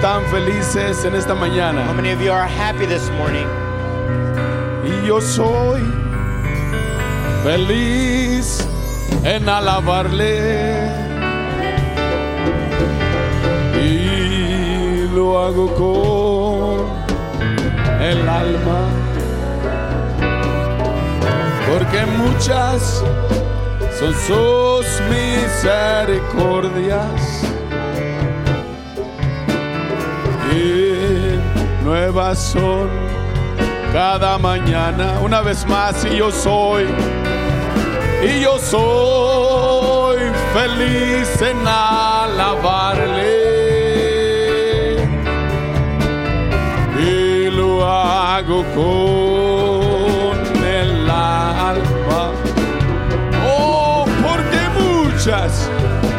están felices en esta How mañana? many of you are happy this morning? Y yo soy feliz en alabarle. Y lo hago con el alma. Porque muchas son sus misericordias. Y nuevas son cada mañana. Una vez más, y yo soy, y yo soy feliz en alabarle. Y lo hago con el alma. Oh, porque muchas,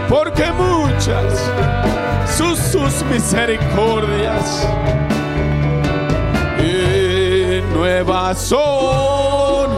porque muchas misericordias y nuevas son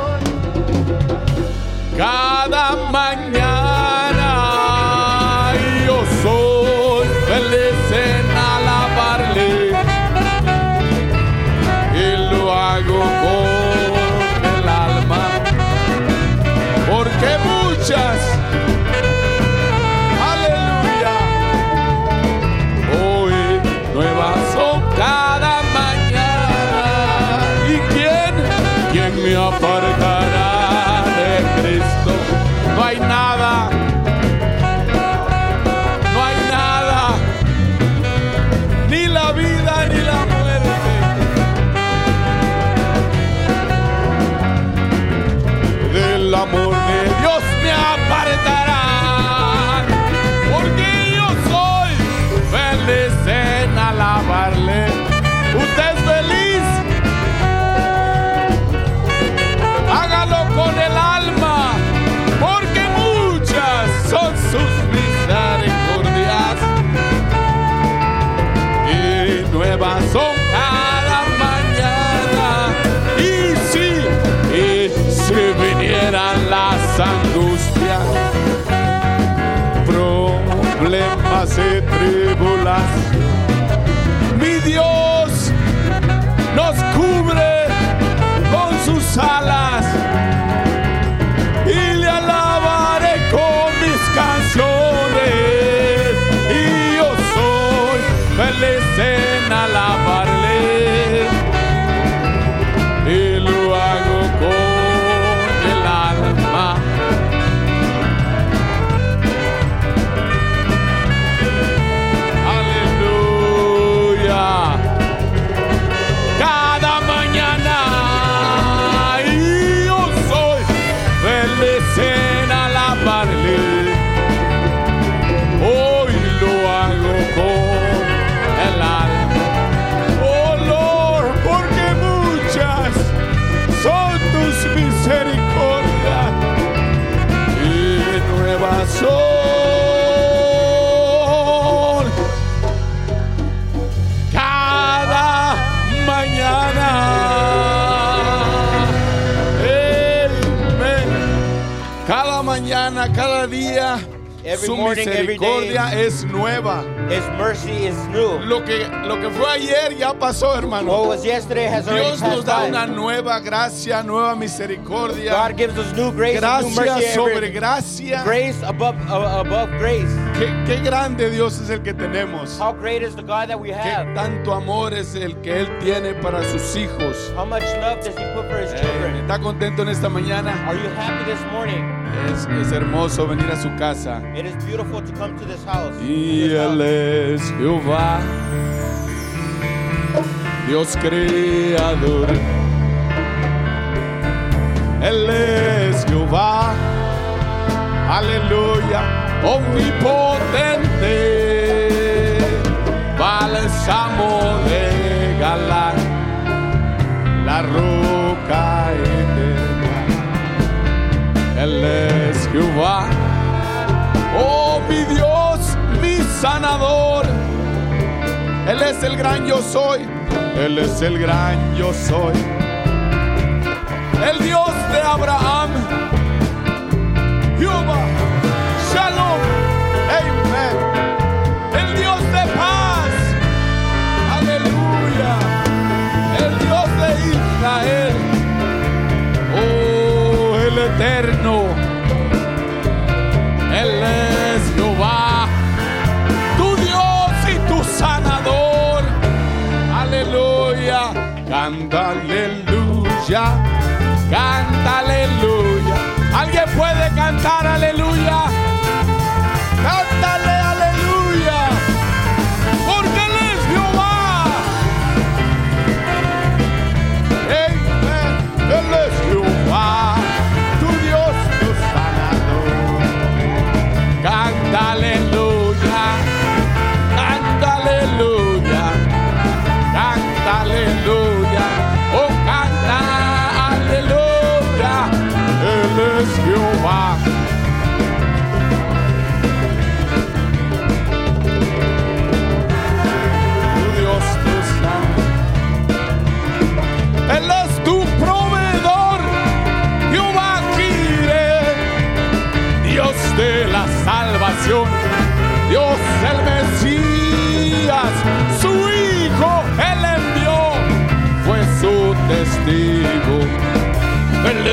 Every su morning, every misericordia es nueva. His mercy is new. Lo que, lo que fue ayer ya pasó, What hermano. was yesterday has already Dios nos passed da by. una nueva gracia, nueva misericordia. God gives us new grace and new Gracia mercy sobre every gracia. grace above uh, above grace. Qué, qué grande Dios es el que tenemos. How great is the God that we Qué have? tanto amor es el que Él tiene para sus hijos. How much love does He put for His Eh, children? ¿Está contento en esta mañana? Are you happy this morning? Es, es hermoso venir a su casa. It is beautiful to come to this house. Y This house. Él es Jehová, Dios creador. Él es Jehová, aleluya, omnipotente, bálsamo de Galán, la roca Él es Jehová. Oh, mi Dios, mi sanador. Él es el gran yo soy. Él es el gran yo soy. El Dios de Abraham. Jehová. Shalom. Amen. El Dios de paz. Aleluya. El Dios de Israel. Oh, el eterno.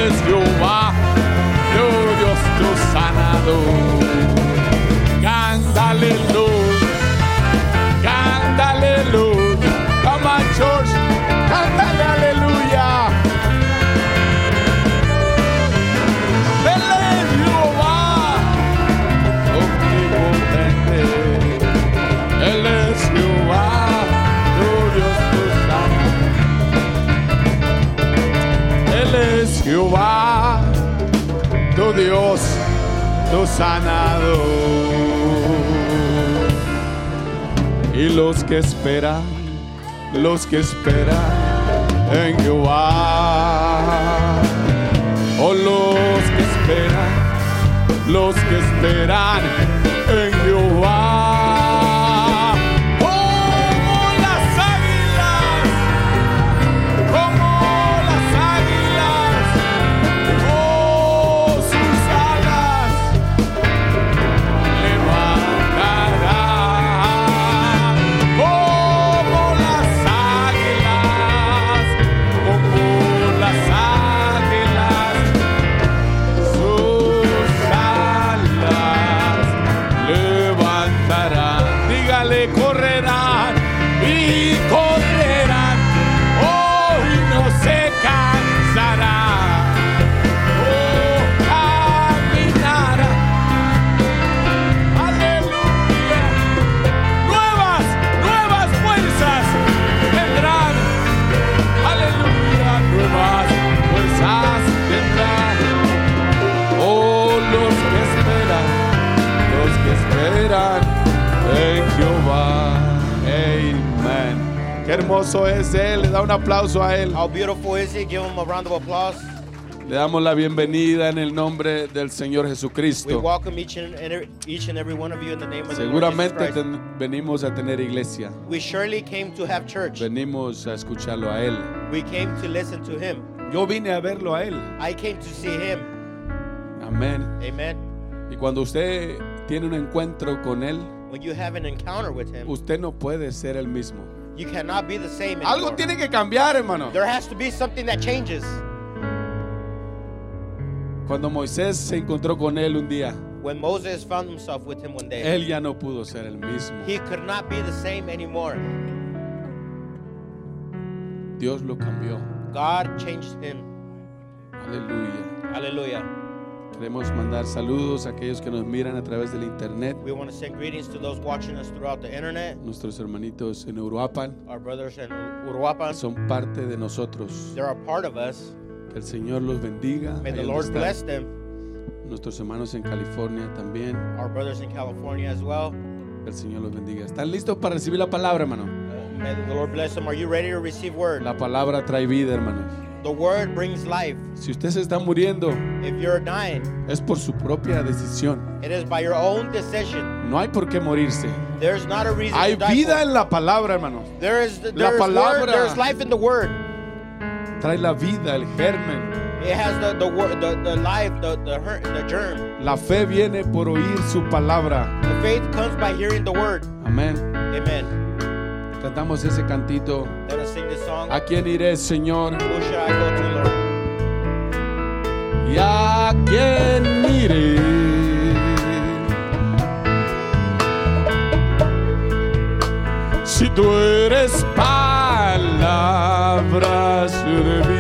Es Jehová, tu Dios tu sanador. Tu sanador. Y los que esperan, los que esperan en Jehová. Oh, los que esperan, los que esperan en Jehová. Hermoso es Él. Le da un aplauso a Él. How beautiful is he? Give him a round of applause. Le damos la bienvenida en el nombre del Señor We Jesucristo. welcome each and, every, each and every one of you in the name of the Lord Jesus Seguramente Christ. ten- venimos a tener iglesia. We surely came to have church. Venimos a escucharlo a Él. We came to listen to him. Yo vine a verlo a Él. I came to see him. Amén. Amen. Y cuando usted tiene un encuentro con Él, When you have an encounter with him, usted no puede ser el mismo. You cannot be the same Algo tiene que cambiar, hermano. There has to be something that changes. Cuando Moisés se encontró con Él un día, When Moses found himself with him one day, Él ya no pudo ser el mismo. he could not be the same anymore. Dios lo cambió. God changed him. Aleluya. Hallelujah. Queremos mandar saludos a aquellos que nos miran a través del internet. We want to send greetings to those watching us throughout the internet, Nuestros hermanitos en Uruapan our brothers in Uruapan. son parte de nosotros. They're a part of us. Que el Señor los bendiga. May the Lord bless them. Nuestros hermanos en California también. Our brothers in California as well. Que el Señor los bendiga. ¿Están listos para recibir la palabra, hermano? May the Lord bless them. Are you ready to receive word? La palabra trae vida, hermano. The word brings life. Si usted se está muriendo, If you're dying, es por su propia decisión. it is by your own decision. No hay por qué morirse. There's not a reason Hay to die vida for. en la palabra, hermano. There is there La is word, palabra. there's life in the word. Trae la vida, el germen. It has the the word the, the life, the the her, the germ. La fe viene por oír su palabra. The faith comes by hearing the word. Amén. Amen. Cantamos ese cantito. ¿A quién iré, Señor? ¿Y a quién iré? Si tú eres palabras de vida.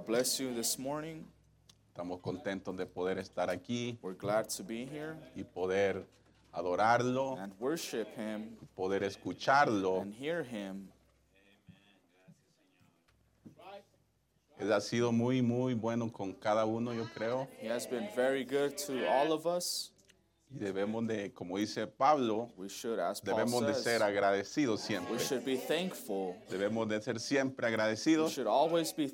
God bless you this morning. Estamos contentos de poder estar aquí We're glad to be here y poder adorarlo, and worship Him y poder escucharlo. and hear Him. Él ha sido muy, muy bueno con cada uno, yo creo. He has been very good to all of us. Y debemos de, como dice Pablo, debemos de ser agradecidos siempre. we should be thankful. Debemos de ser siempre We agradecidos should always be y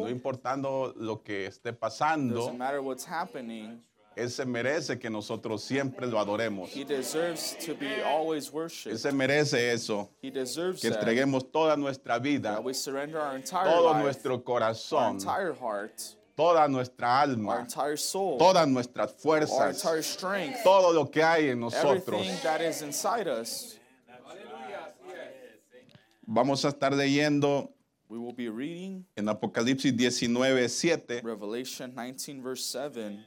no importando lo que esté Doesn't pasando, matter what's happening. Él se merece que nosotros siempre lo adoremos. He deserves to be always Él se merece eso, He deserves que that. entreguemos toda nuestra vida, That we surrender our entire todo nuestro our corazón, entire heart, toda nuestra alma, soul, todas nuestras fuerzas, strength, todo lo que hay en nosotros. us. Vamos a estar leyendo We will be reading en Apocalipsis 19, 7. Revelation 19, verse 7.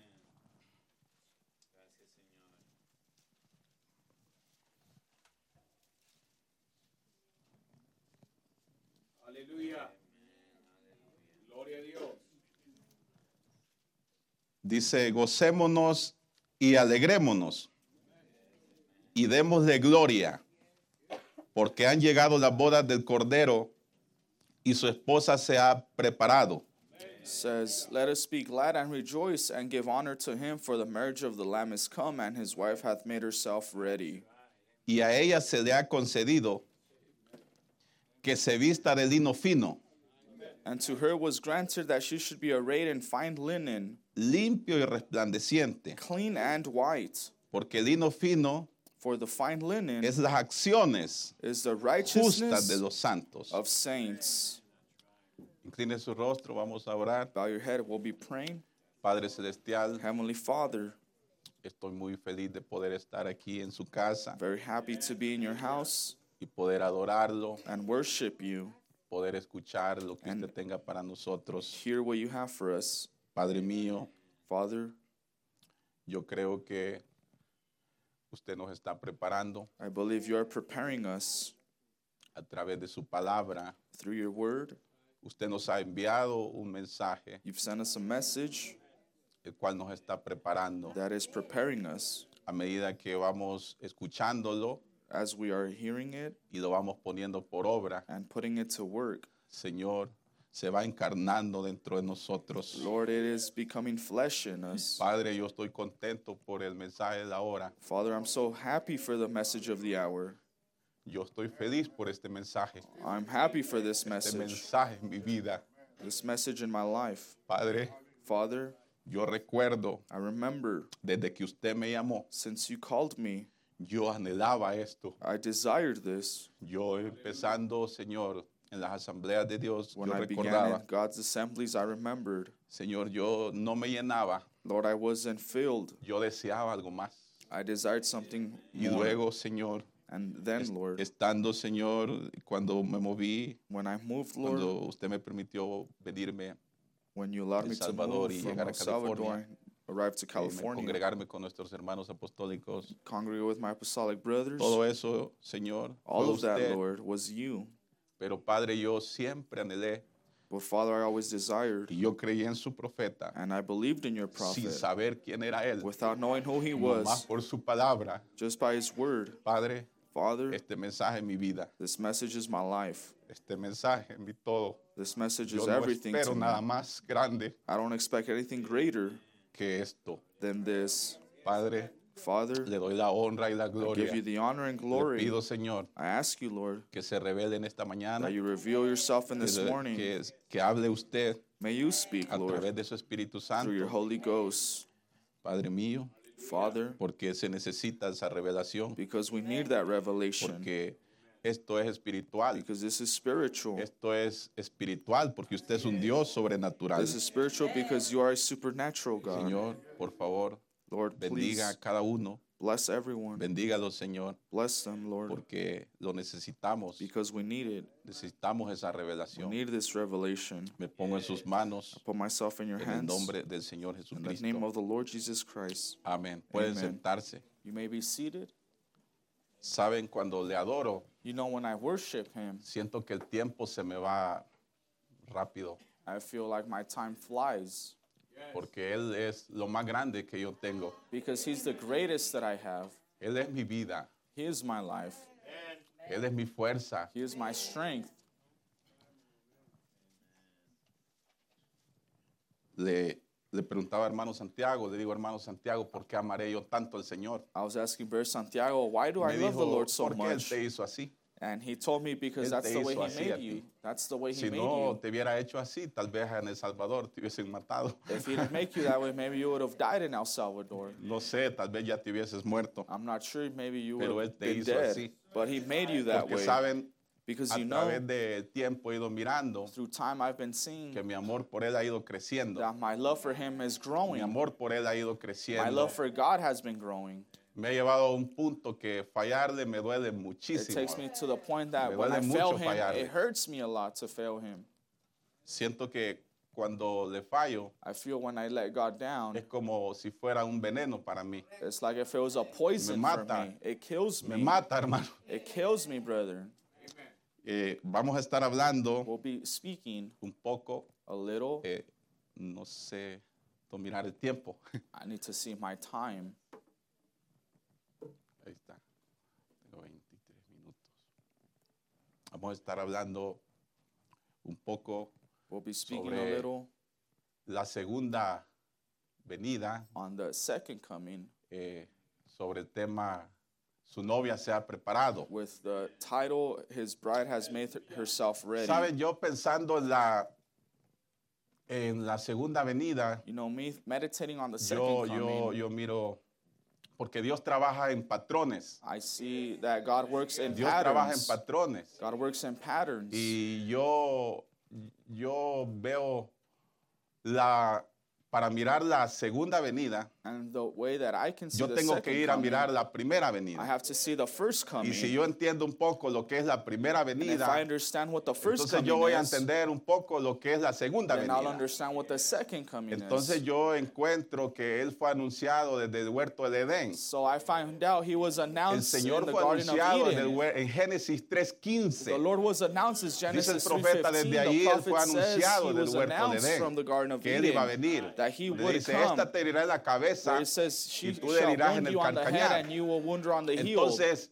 Dice, gocémonos y alegrémonos y démosle gloria, porque han llegado las bodas del Cordero y su esposa se ha preparado. says, Let us be glad and rejoice and give honor to him, for the marriage of the Lamb is come, and his wife hath made herself ready. Y a ella se le ha concedido que se vista de lino fino, And to her was granted that she should be arrayed in fine linen, limpio y resplandeciente, clean and white. porque el lino fino For the fine linen es las acciones is the justas righteousness de los santos. of saints. Incline su rostro, vamos a orar. Bow your head, we'll be praying. Padre Celestial, Heavenly Father, estoy muy feliz de poder estar aquí en su casa very happy to be in your house y poder adorarlo, and worship you, poder escuchar lo que usted tenga para nosotros. hear what you have for us. Padre mío, Father, yo creo que usted nos está preparando I believe you are preparing us a través de su palabra. through your word. Usted nos ha enviado un mensaje You've sent us a message el cual nos está preparando that is preparing us a medida que vamos escuchándolo as we are hearing it y lo vamos poniendo por obra. and putting it to work. Señor, se va encarnando dentro de nosotros. Lord, it is becoming flesh in us. Padre, yo estoy contento por el mensaje de la hora. Father, I'm so happy for the message of the hour. Yo estoy feliz por este mensaje. I'm happy for this Este message, mensaje en mi vida. this message in my life. Padre, Father, yo recuerdo I remember desde que usted me llamó, since you called me, yo anhelaba esto. I desired this. Yo empezando, Señor, en las asambleas de Dios, When yo I began recordaba, in God's assemblies, I remembered. Señor, yo no me llenaba, Lord, I wasn't filled. yo deseaba algo más. I desired something Y more. luego, Señor, And then, Lord, estando, Señor, cuando me moví, when I moved, Lord, cuando usted me permitió venirme when you allowed El me to Salvador move y from llegar a El Salvador California. arrive to y me California, congregarme con nuestros hermanos apostólicos, congregate with my apostolic brothers, todo eso, Señor, all fue of that, usted. Lord, was you. Pero Padre, yo siempre anhelé But Father, I always desired, y yo creí en su profeta and I believed in your sin prophet saber quién era él, without knowing who he was, por su palabra. just by his word. Padre, Father, este mensaje es mi vida, this message is my life. este mensaje es mi todo. This message Yo is no everything to espero me. nada más grande I don't expect anything greater que esto. than this. Padre, Father, le doy la honra y la I give gloria. you the honor and Le glory. pido, Señor, I ask you, Lord, que se revele en esta mañana, that you reveal yourself in que, this morning. que, que hable usted May you speak, a Lord, través de su Espíritu through your Santo, Holy Ghost. Padre mío, Father, porque se necesita esa revelación, because we need that revelation. porque esto es espiritual. Because this is spiritual. Esto es espiritual porque usted es un Dios sobrenatural. This is spiritual because you are a supernatural God. Señor, por favor, Lord, please bendiga a cada uno. bless everyone. Bendígalo, Señor, Bless them, Lord, porque lo necesitamos. because we need it. Necesitamos esa We revelación. need this revelation. Me pongo en sus manos Put myself in your en el hands. nombre del Señor In the name Jesucristo. of the Lord Jesus Christ. Amén. Pueden Amen. sentarse. You may be seated. Saben, cuando le adoro, You know, when I worship Him, siento que el tiempo se me va rápido, I feel like my time flies porque Él es lo más grande que yo tengo. because He's the greatest that I have. Él es mi vida. He is my life, Él es mi fuerza. He is my strength. le le preguntaba a hermano Santiago, le digo hermano Santiago, ¿por qué amaré yo tanto al Señor? I was asking Brother Santiago, why do I Me love the Lord so ¿por qué Él much? te hizo así? And he told me because that's the way he made you. ti. That's the way he Si made no you. te hubiera hecho así, tal vez en El Salvador te hubiesen matado. If he didn't make you that way, maybe you would have died in El Salvador. No sé, tal vez ya te hubieses muerto. I'm not sure, maybe you Pero would have been dead. así. But he made you that Porque way. saben, Because a you know, través tiempo he ido mirando through time I've been seeing que mi amor por Él ha ido creciendo. that my love for him is Mi growing. amor por Él ha ido My love for God has been growing. Me ha llevado a un punto que fallarle me duele It muchísimo. takes me to the point that Me when I duele fail him, fallarle. it hurts me a lot to fail him. Siento que cuando le fallo I feel when I let God down, es como si fuera un veneno para mí. it's like if it was a poison for mata. me. It kills Me me. mata, hermano. It kills me, brother. Eh, vamos a estar hablando We'll be speaking un poco, a little. eh, no sé, mirar el tiempo. I need to see my time. Ahí está. Tengo 23 minutos. Vamos a estar hablando un poco We'll be speaking a Sobre- little la segunda venida on the second coming eh, sobre el tema su novia se ha preparado. with the title His Bride Has Made Herself Ready. Saben, yo pensando en la en la segunda venida, You know, me meditating on the second yo coming, yo yo miro porque Dios trabaja en patrones. I see that God works in Dios trabaja en patterns. patrones. God works in patterns. Y yo, yo veo la, para mirar la segunda venida, and the way that I can see yo tengo que ir a mirar la primera I venida. have to see the first coming. Y si yo entiendo un poco lo que es la primera venida, I understand what the first entonces coming yo voy a is, entender un poco lo que es la segunda venida. understand what the second coming Entonces is. yo encuentro que él fue anunciado desde el huerto del Edén. So I find out he was El Señor the fue anunciado desde el en Génesis The 3.15. Lord was announced as Dice el profeta 3:15. desde allí, él fue anunciado del was huerto de announced from the Edén, que él iba a venir. Le dice, esta te herirá en la cabeza Where it says, she y tú le shall herirás wound en el you on the head calcañar. and you will wound her on the heel. Entonces,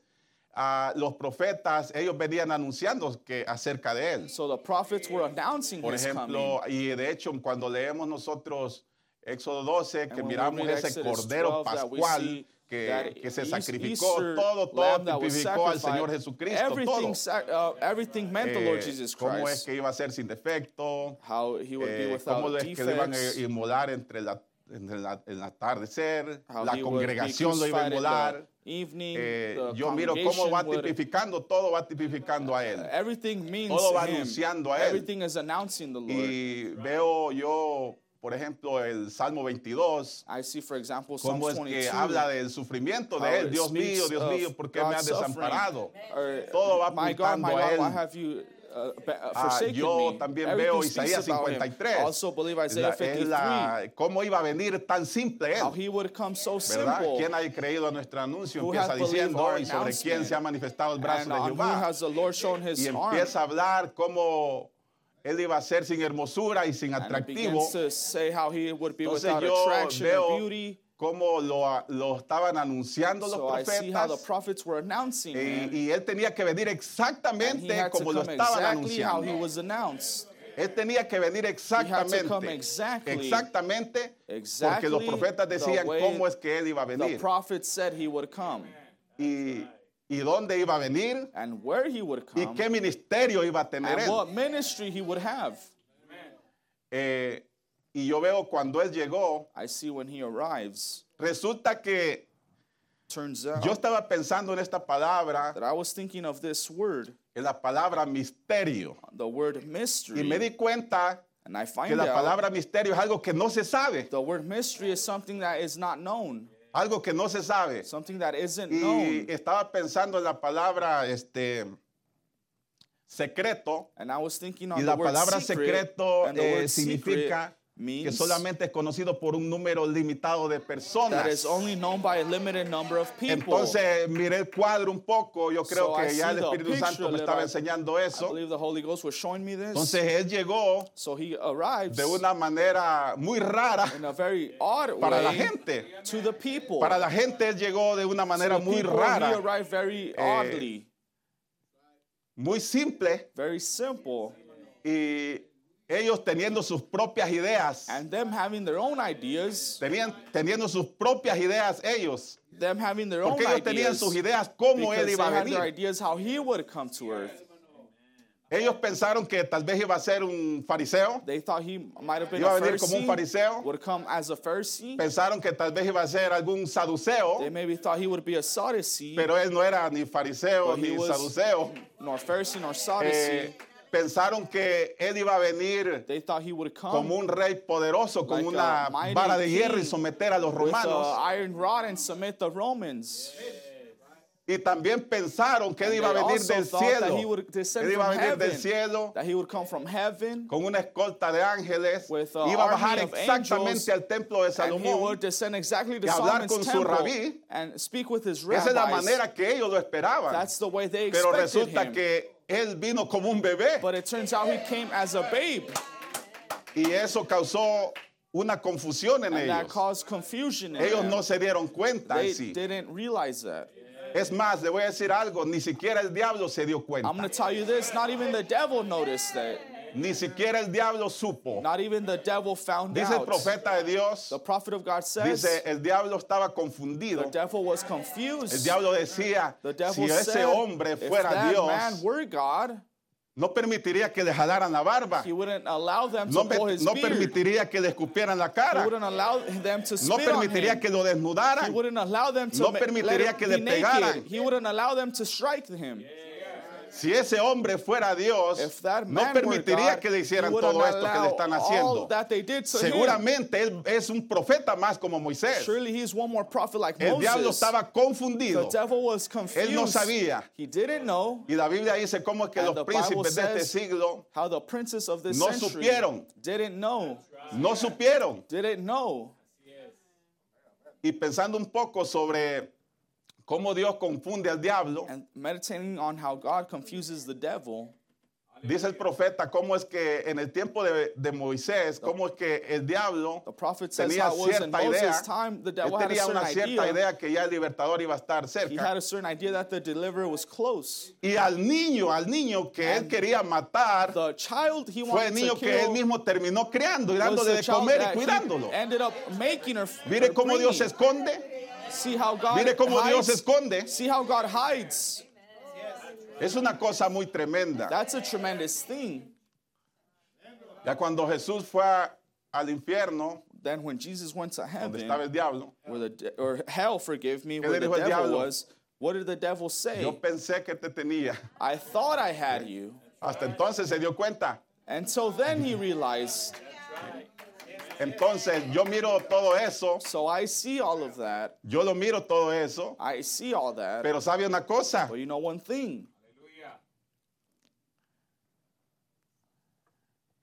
ah, los profetas, ellos venían anunciando que acerca de él. So the prophets were announcing Por his coming. ejemplo, y de hecho, cuando leemos nosotros Éxodo 12, que when we miramos read ese Exodus cordero 12, that we pascual see que, that que se Eas- sacrificó, Easter todo, todo lamb that was tipificó al sacrificed, Señor Jesucristo, everything, todo. sac- uh, everything meant the Lord Eh, Jesus cómo es Christ. que iba a ser sin defecto, How he would be eh, without cómo es que le iban a defects. inmolar entre la, entre la- el atardecer, How la congregación lo iba a evening. Eh, yo miro cómo va tipificando, todo va tipificando a él. Everything means Todo va anunciando a él. Everything is announcing the Lord. Y veo yo, por ejemplo, el Salmo 22, I see, for example, Psalms cómo es 22. que habla del sufrimiento de él. Dios mío, Dios mío, ¿por qué me has desamparado? Or, Todo va God, apuntando a él. Uh, uh, Ah, yo también veo Isaías about him. 53. I also believe Isaiah la- es 53. la- ¿Cómo iba a venir tan simple how él? he would come so ¿Verdad? ¿Quién ha creído a nuestro anuncio? Empieza diciendo, y sobre quién se ha manifestado el brazo de Jehová. has the Lord shown his Y empieza a hablar cómo él iba a ser sin hermosura y sin atractivo. how Entonces yo veo cómo lo, lo estaban anunciando los So the profetas. Y, y él tenía que venir exactamente como lo estaban exactly anunciando. was announced. Él tenía que venir exactamente. exactly- exactamente. porque los profetas the decían cómo es que él iba a venir. prophet said he would come. Y, y dónde iba a venir. And where he would Y come. qué ministerio iba a tener él. what ministry he would have. Eh, y yo veo cuando él llegó, I see when he arrives. resulta que Turns out yo estaba pensando en esta palabra, that I was thinking of this word, en la palabra misterio. the word mystery. Y me di cuenta and I que find la out palabra misterio es algo que no se sabe. the word mystery is something that is not known, Algo que no se sabe. something that isn't Y known. estaba pensando en la palabra este, secreto. And I was thinking on Y the la word palabra secret, secreto the eh, word que solamente es conocido por un número limitado de personas. that is only known by a limited number of people. Entonces miré el cuadro un poco, yo creo So I que ya see el the Espíritu picture Santo me that estaba I- enseñando I eso. believe the Holy Ghost was showing me this. Entonces él llegó so he arrives de una manera muy rara in a very odd para la way gente. to the people. Para la gente él llegó de una To manera the muy people, He rara, arrived very Eh, oddly, muy simple very simple. y, ellos teniendo sus propias ideas, and them having their own ideas, tenían, teniendo sus propias ideas ellos, them having their own porque ellos tenían ideas, sus ideas cómo él iba a venir. ideas how he would come to earth. Ellos pensaron que tal vez iba a ser un fariseo, They thought he might have been Iba a venir como un fariseo. would come as a Pharisee. pensaron que tal vez iba a ser algún saduceo, They maybe thought he would be a Sadducee, pero él no era ni fariseo ni saduceo. nor Pharisee nor Sadducee. Eh, pensaron que él iba a venir they thought he would come como un rey poderoso, con Like una vara de hierro y someter a los romanos. an iron rod and submit the Romans. Y también pensaron que él iba a venir del thought that he cielo. Él iba a venir del heaven. cielo come from heaven con una escolta de ángeles. With a Iba a bajar of exactamente angels, al templo de Salomón. exactly y hablar con su rabí. Esa es la manera que ellos lo esperaban. That's the way they Pero resulta him. que él vino como un bebé. But it turns out he came as a babe, Y eso causó una confusión en and that ellos. caused confusion in Ellos them. no se dieron cuenta they en sí. didn't realize that. Es más, le voy a decir algo, ni siquiera el diablo se dio I'm cuenta. going to tell you this, not even the devil noticed that. Ni siquiera el diablo supo. Not even the devil found Dice el out. profeta de Dios, The prophet of God says dice, el diablo estaba the confundido. devil was El diablo decía, The devil si ese hombre fuera Dios, man were God, no permitiría que le jalaran la barba. he wouldn't allow them to No, pull me- his no beard. permitiría que le escupieran la He cara. wouldn't allow them to No on permitiría him. que lo He desnudaran. wouldn't allow them to No permitiría que le pegaran. He wouldn't allow them to strike him. Si ese hombre fuera Dios, no permitiría God, que le hicieran todo esto que le están haciendo. Seguramente él es un profeta más como Moisés. Like El diablo estaba The confundido. devil was confused. Él no sabía. He didn't know Y la Biblia dice cómo es que And los príncipes de este siglo No supieron. didn't know. no supieron. Didn't know. Y pensando un poco sobre cómo Dios confunde al diablo, And meditating on how God confuses the devil, dice el profeta cómo es que en el tiempo de, de Moisés, cómo es que el diablo tenía cierta idea, time, the devil had a tenía una cierta idea. idea que ya el libertador iba a estar He cerca. had a certain idea that the deliverer was close. Y al niño, al niño que él quería matar, child fue el niño que él mismo terminó criando y dándole de comer y cuidándolo. Mire cómo Dios se esconde. See how God Mire cómo Dios hides. esconde. See how God hides. Es una cosa muy tremenda. That's a tremendous thing. Ya cuando Jesús fue a- al infierno, Then when Jesus went to heaven, diablo, where the or hell, forgive me, where the devil diablo? was, what did the devil say? yo pensé que te tenía. I thought I had you. Hasta entonces se dio cuenta. So then he realized, Entonces yo miro todo eso, so I see all of that. yo lo miro todo eso, I see all that. pero sabe una cosa, But you know one thing,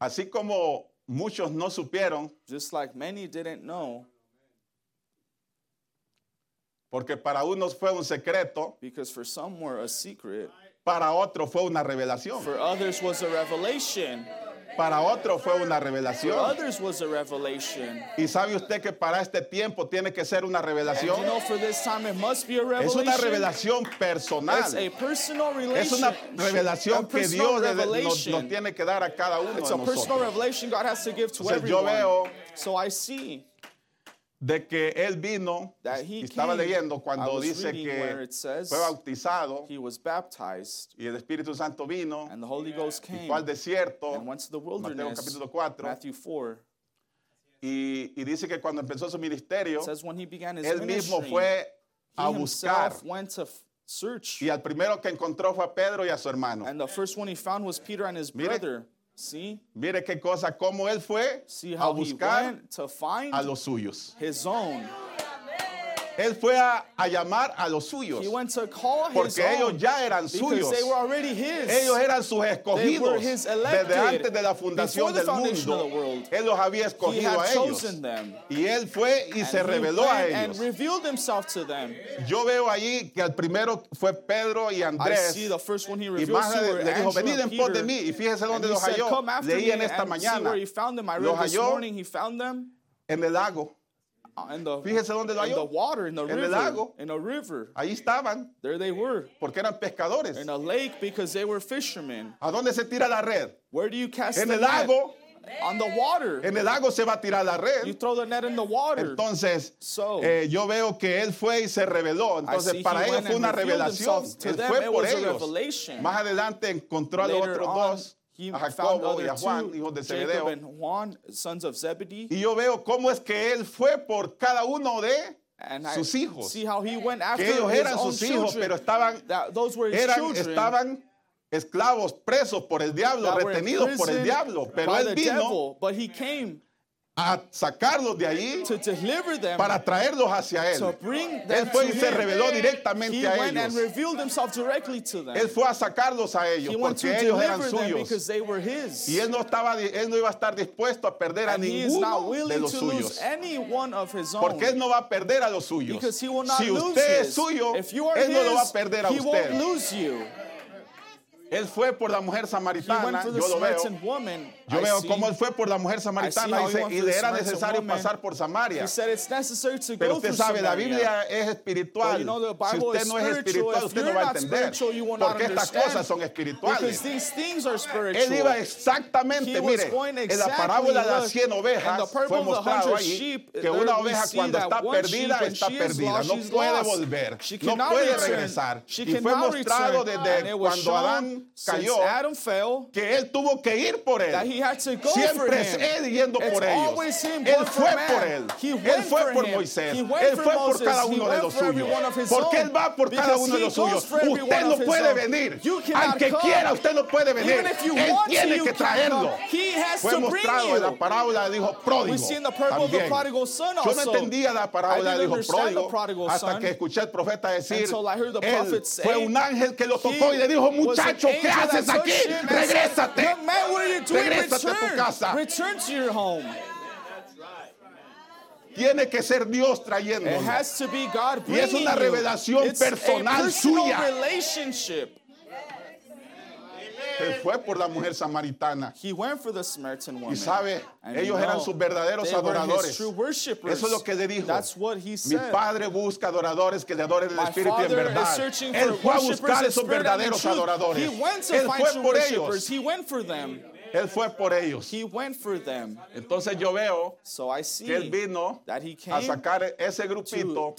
así como muchos no supieron, just like many didn't know, porque para unos fue un secreto, because for some were a secret, para otros fue una revelación, for others was a revelation, para otros fue una for revelación. others was a revelation. Y sabe usted que para este tiempo tiene que ser una And revelación. you know, for this time, it must be a Es una revelation. revelación personal. It's a personal. Es una revelación que personal Dios nos, nos tiene que dar a cada uno It's de a personal nosotros. revelation God has to give to Entonces, yo everyone. veo so I see de que él vino, y estaba came. leyendo cuando dice que fue bautizado he was baptized y el Espíritu Santo vino and the Holy Ghost y came fue al desierto, Mateo capítulo 4, Matthew 4 y, y dice que cuando empezó su ministerio, says when he began his él mismo fue a buscar search, y al primero que encontró fue a Pedro y a su hermano. and the first one he found was Peter and his Mire. brother. See, Mire qué cosa, cómo él fue see a how he buscar went to find a los suyos. his own. Él fue a, a llamar a los suyos, He went to call his porque own ellos ya eran suyos. they were already his. Ellos eran sus They escogidos were his elected desde antes de la fundación del mundo. world. Él los había escogido a ellos. them. Y él fue y And se reveló a ellos. to them. Yo veo allí que el primero fue Pedro y I Andrés. see the first one he Y más le, le dijo, venid en pos de mí. Y fíjese dónde los halló. Leí en esta mañana. I Los halló En el lago. Uh, in the, Fíjese dónde lo halló. En river, el lago. In a river. Ahí estaban. There they were. Porque eran pescadores. In a lake because they were fishermen. ¿A dónde se tira la red? Where do you cast en the el net? lago. On the water. En el lago se va a tirar la red. You throw the net in the water. Entonces, so, eh, yo veo que él fue y se reveló. Entonces, para ellos fue una revelación. Él them. fue por ellos. Más adelante encontró Later a los otros on, dos a Jacobo y a Juan, hijos de Zebedeo. Juan, sons of Zebedee. Y yo veo cómo es que él fue por cada uno de sus hijos. See how he went after que ellos eran sus hijos, pero estaban, those were eran, estaban esclavos, presos por el diablo, retenidos por el diablo. Pero él vino devil, a sacarlos de ahí them, para traerlos hacia Él. él fue y se reveló directamente a ellos. Él fue a sacarlos a ellos He porque ellos eran suyos. Y él no, estaba, él no iba a estar dispuesto a perder and a ninguno de los suyos. Porque él no va a perder a los suyos. Si usted es suyo, él his, no lo va a perder a usted. Él fue por la mujer samaritana. Yo lo veo. Yo veo cómo él fue por la mujer samaritana dice, y le era necesario pasar por Samaria. Pero usted sabe, la Biblia es espiritual. You know, si usted no es espiritual, usted no va a entender. Porque estas cosas son espirituales. Él iba exactamente, mire, exactly en la parábola de las 100 ovejas fue mostrado ahí que una oveja cuando está perdida, está perdida. No puede volver, no puede regresar. Y fue mostrado desde cuando Adán Cayó, Adam fell, que él tuvo que ir por él. Siempre es él yendo por ellos. Él fue por él. Él fue por Moisés. Él fue por cada uno de los suyos. Porque él va por cada uno de los suyos. Usted no puede venir. Aunque quiera, usted no puede venir. Él tiene que traerlo. Fue mostrado en la parábola del hijo pródigo. También. Yo no entendía la parábola del hijo pródigo hasta que escuché al profeta decir, él fue un ángel que lo tocó y le dijo, muchacho, hecho, ¿qué haces aquí? Regrésate. Regrésate a tu casa. Return to your home. Tiene que ser Dios trayendo. Y es una revelación personal suya. Se fue por la mujer samaritana. He went for the Samaritan woman. Y sabe, And ellos eran sus verdaderos adoradores. Eso es lo que le dijo. That's what he said. Mi padre busca adoradores que le adoren el espíritu en verdad. Él fue a buscar esos verdaderos adoradores. He went to Él fue por ellos. He went for them. Él fue por ellos. He went for them. Entonces yo veo so que él vino a sacar ese grupito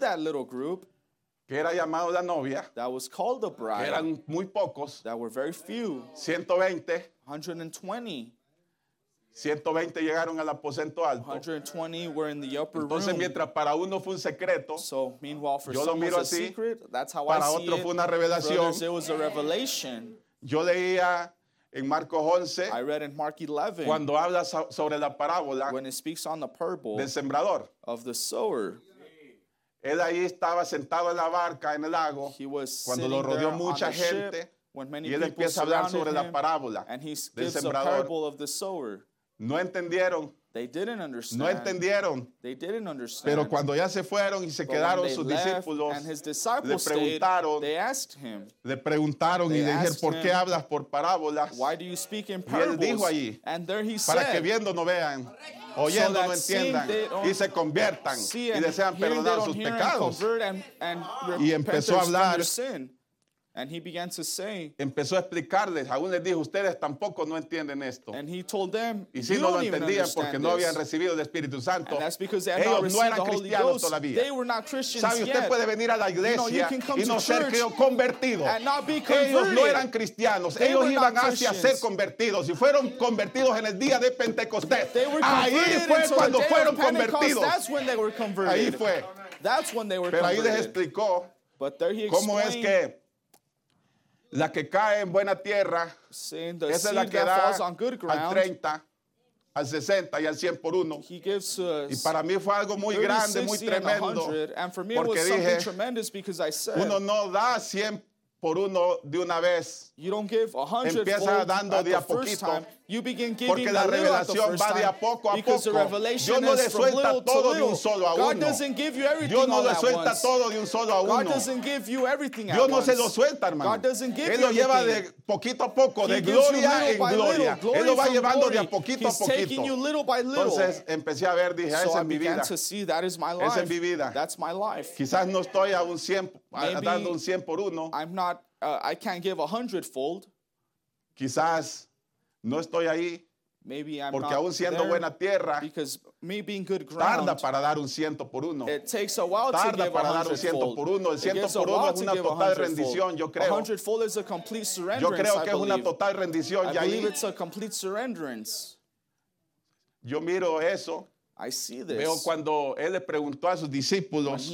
that little group que era llamado la novia, that was called the que bride, eran muy pocos, that were very few, 120, 120. 120 llegaron al aposento alto. 120 were in the upper Entonces room. mientras para uno fue un secreto, So meanwhile, for Yo lo some miro was a así, secret. That's how para I see otro fue una revelación. Brothers, it was a revelation. yo leía en Marcos 11 I read in Mark 11 cuando habla so- sobre la parábola when it speaks on the purple del sembrador. of the sower. Él ahí estaba sentado en la barca, en el lago, cuando lo rodeó mucha gente. Y él empieza a hablar sobre la parábola del sembrador. No entendieron They didn't understand. No entendieron. They didn't understand. Pero cuando ya se fueron y se But quedaron sus discípulos, le preguntaron, stayed, they asked him, le preguntaron they y le dijeron, ¿por qué hablas por parábolas? Why do you speak in parables? Y él dijo allí, para que viendo no vean, oyendo so no entiendan y se conviertan y desean perdonar sus pecados. And, and y empezó a hablar And he began to say, Empezó a explicarles, aún les dijo, ustedes tampoco no entienden esto. and he told them, Y si no lo entendían porque no habían recibido el Espíritu Santo, And that's because they ellos no eran cristianos todavía. They were not Christians ¿Sabe? Usted yet. puede venir a la iglesia y no ser convertido. Ellos no eran cristianos, They ellos iban hacia ser convertidos y fueron convertidos en el día de Pentecostés. Ahí fue cuando fueron convertidos. Ahí fue. Pero ahí les explicó But there he cómo es que la que cae en buena tierra, esa es la que da al 30, al 60 y al 100 por uno. y para mí fue algo muy grande, muy tremendo, porque dije, uno no da 100 por uno de una vez. Empieza dando de a poquito. You begin giving Porque la revelación va de a poco a poco. Dios no le suelta todo de un solo a uno. Dios no le suelta todo de un solo a uno. Dios no se lo suelta, hermano. Él lo lleva de poquito a poco, de gloria en gloria. Él lo va llevando de a poquito a poquito. Entonces empecé a ver, dije, ah, esa es mi vida. Esa es mi vida. Quizás no estoy a un 100, dando un 100 por uno. Quizás no estoy ahí. Maybe I'm porque aún siendo there, buena tierra, me being good ground, tarda para dar un ciento por uno. It takes a while tarda to para dar un ciento fold. por uno. El ciento por uno es una total rendición, yo creo. Is a yo creo que es una total rendición. Y ahí, it's a yo miro eso. I see this. Veo cuando él le preguntó a sus discípulos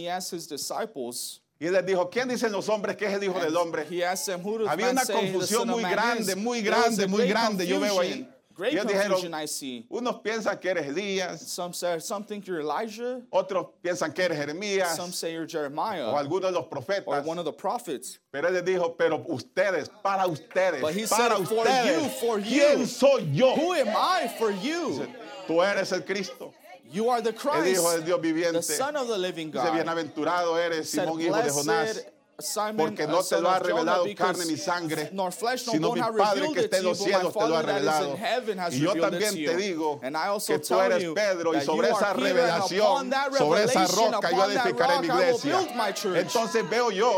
y él les dijo, ¿quién dicen los hombres que es el Hijo del Hombre? them, Había una confusión muy grande, muy grande, muy grande. Yo veo ahí. Great Ellos dijeron, I see. unos piensan que eres Elías, Some say, some think you're Elijah. otros piensan que eres Jeremías Some say you're o Jeremiah algunos de los or profetas. one of the prophets. Pero él les dijo, pero ustedes, para ustedes, But he para said, "For ustedes, you, for ¿quién you." soy yo? Who am I for you? Tú eres el Cristo, You are the el Christ, Hijo del Dios viviente. the Son of the living Dice, God. bienaventurado eres, Simón, hijo de Jonás, "Blessed Simon, porque uh, no te son lo ha revelado carne ni sangre, nor flesh nor sino mi Padre que está en los cielos te lo ha revelado. Y yo también te digo And I also que tú tell eres you Pedro y sobre esa revelación, sobre esa roca yo edificaré mi iglesia. Entonces veo yo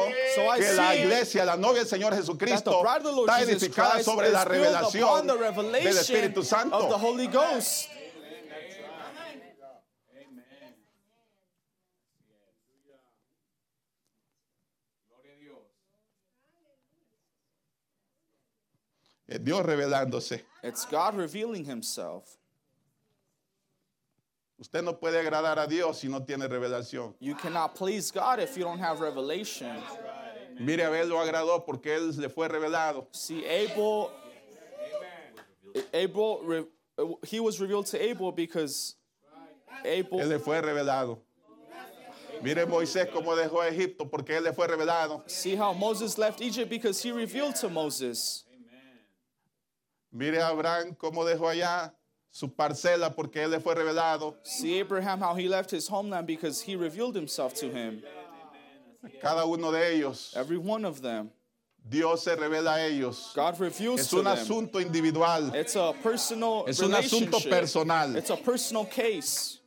que la iglesia, la novia del Señor Jesucristo, está edificada sobre la revelación del Espíritu of the Santo. Es Dios revelándose. It's God revealing himself. Usted no puede agradar a Dios si no tiene revelación. You cannot please God if you don't have revelation. Mire, Abel lo agradó porque él le fue revelado. See, Abel, Abel, he was revealed to Abel because Él Abel. le fue revelado. Mire Moisés cómo dejó a Egipto porque él le fue revelado. See how Moses left Egypt because he revealed to Moses. Mire a Abraham cómo dejó allá su parcela porque él le fue revelado. See Abraham how he left his homeland because he revealed himself to him. Cada uno de ellos, Every one of them, Dios se revela a ellos. God reveals Es to un them. asunto individual. It's a personal Es un asunto personal. It's a personal case.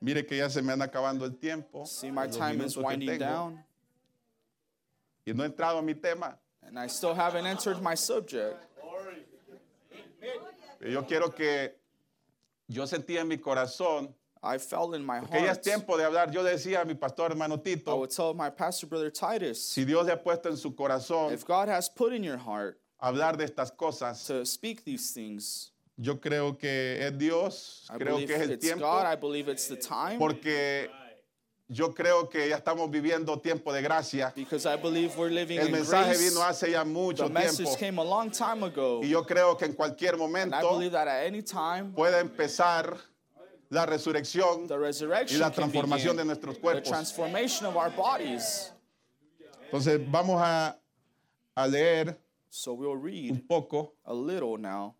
Mire que ya se me anda acabando el tiempo. See, my time is winding down, Y no he entrado a mi tema. and I still haven't entered my subject. Yo quiero que yo sentía en mi corazón I felt in my que ya es heart. tiempo de hablar. Yo decía a mi pastor hermano I Tito, would tell my pastor brother Titus, si Dios le ha puesto en su corazón if God has put in your heart hablar de estas cosas, to speak these things, yo creo que es Dios, I creo believe que es el it's tiempo, God. I believe it's the time porque yo creo que ya estamos viviendo tiempo de gracia. because I believe we're living El in mensaje grace. vino hace ya mucho The message tiempo came a long time ago, y yo creo que en cualquier and I momento believe that at any time puede empezar la resurrección the y resurrection la can transformación de begin, nuestros the cuerpos. transformation of our bodies. Entonces vamos a, a leer So we'll un read poco a little now.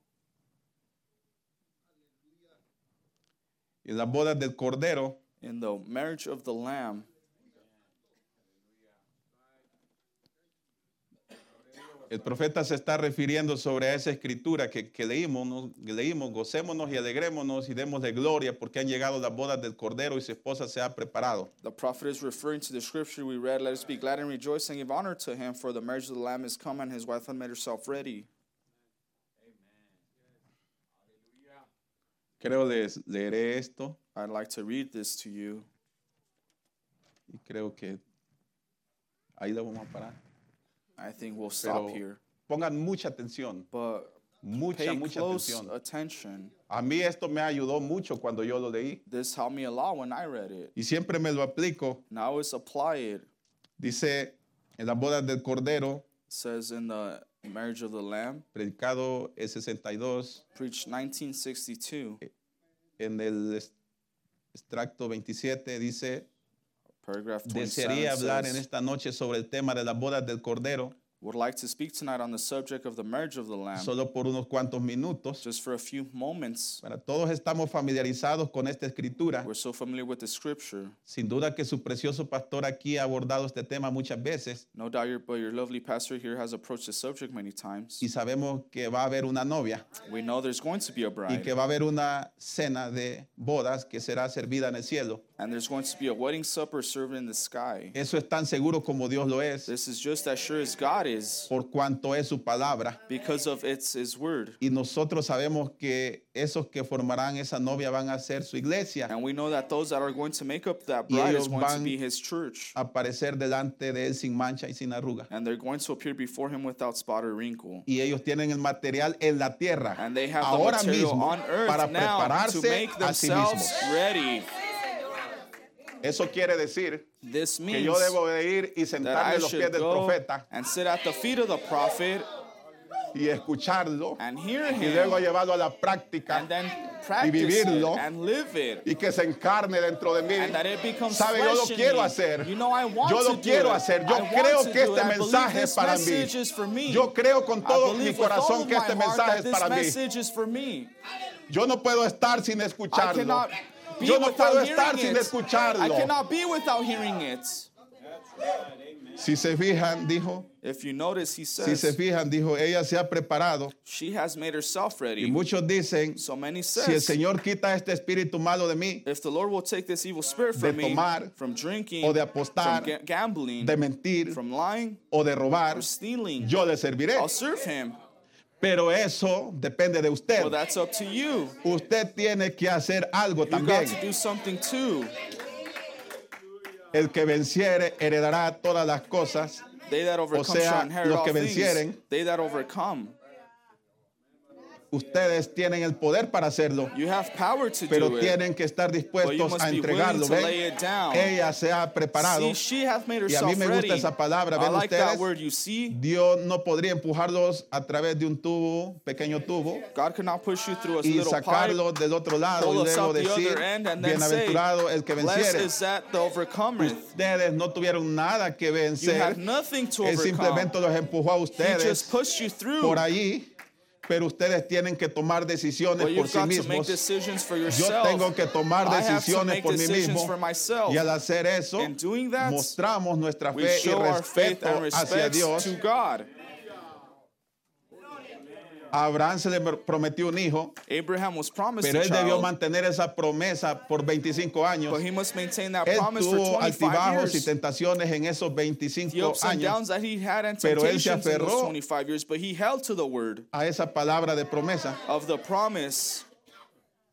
en las bodas del Cordero. In the marriage of the Lamb, El profeta se está refiriendo sobre esa escritura que, que leímos, leímos, gocémonos y alegrémonos y démosle gloria porque han llegado las bodas del Cordero y su esposa se ha preparado. the prophet is referring to the scripture we read. Let us be glad and rejoice and give honor to him, for the marriage of the Lamb is come, and his wife had made herself ready. Creo les leeré esto I'd like to read this to you. y creo que ahí a parar. I think we'll stop Pero here. pongan mucha atención, But mucha, pay mucha close atención. attention. A mí esto me ayudó mucho cuando yo lo leí This helped me a lot when I read it. y siempre me lo aplico. Now it's apply it. Dice en las bodas del Cordero, It says in the marriage of the Lamb, predicado el 62, preached 1962, en el es- extracto 27, dice, desearía 27 hablar en esta noche sobre el tema de las bodas del Cordero, would like to speak tonight on the subject of the marriage of the Lamb, solo por unos cuantos minutos. just for a few moments. Todos estamos familiarizados con esta escritura. We're so familiar with the scripture. Sin duda que su precioso pastor aquí ha abordado este tema muchas veces No doubt your, but your lovely pastor here has approached the subject many times. y sabemos que va a haber una novia We know there's going to be a y bride, que va a haber una cena de bodas que será servida en el cielo. and there's going to be a wedding supper served in the sky. Eso es tan seguro como Dios lo es. This is just as sure as God wise por cuanto es su palabra. because of it's his word. Y nosotros sabemos que esos que formarán esa novia van a ser su iglesia, And we know that those that are going to make up that Y bride is going to be his church. a aparecer delante de él sin mancha y sin arruga. And they're going to appear before him without spot or wrinkle. Y ellos tienen el material en la tierra And they have ahora the material mismo on earth para now to prepararse make a sí themselves mismos. ready. Eso quiere decir This que yo debo de ir y sentarme a los pies del profeta and sit at the feet of the prophet y escucharlo and hear y luego him llevarlo a la práctica and then practice it vivirlo. and live it. y que se encarne dentro de mí. Sabe, yo lo quiero hacer. You know, Yo lo quiero hacer. Yo I creo que este mensaje es para mí. Yo creo con todo mi corazón que este mensaje es para mí. Yo no puedo estar sin escucharlo. Yo no puedo estar sin it. I escucharlo. cannot be without hearing it. Si se fijan, dijo, If you notice, he si se says fijan, dijo, ella se ha preparado. she has made herself Y ready. muchos dicen, So many si el says Señor quita este espíritu malo de mí, if the Lord will take this evil spirit de from me, tomar, from drinking, o de apostar, from ga- gambling, de mentir from lying, o de robar, or stealing, yo le serviré. I'll serve him. Pero eso depende de usted. Well, that's up to you. Usted tiene que hacer algo You también. got to do something too. El que venciere heredará todas las cosas. They that overcome sea, shall inherit los que vencieren. They that overcome. Ustedes tienen el poder para hacerlo, You have power to pero tienen que estar dispuestos a entregarlo. ¿ven? Ella se ha preparado. Y a mí me gusta esa palabra. ¿Ven ustedes? Dios no podría empujarlos a través de un tubo, pequeño tubo, God cannot push you through a y sacarlos del otro lado y luego decir, bienaventurado el que venciere. Ustedes no tuvieron nada que vencer. Él simplemente los empujó a ustedes por ahí, pero ustedes tienen que tomar decisiones But por sí mismos. Yo tengo que tomar decisiones por mí mismo y al hacer eso that, mostramos nuestra fe y respeto hacia Dios. Abraham se le prometió un hijo, Abraham was promised pero a él debió child, mantener esa promesa por 25 años. but he must maintain that Él promise for tuvo 25 altibajos y tentaciones en esos The 25 ups and años that he had and Pero él se aferró 25 years, but he held to the word a esa palabra de promesa. of the promise.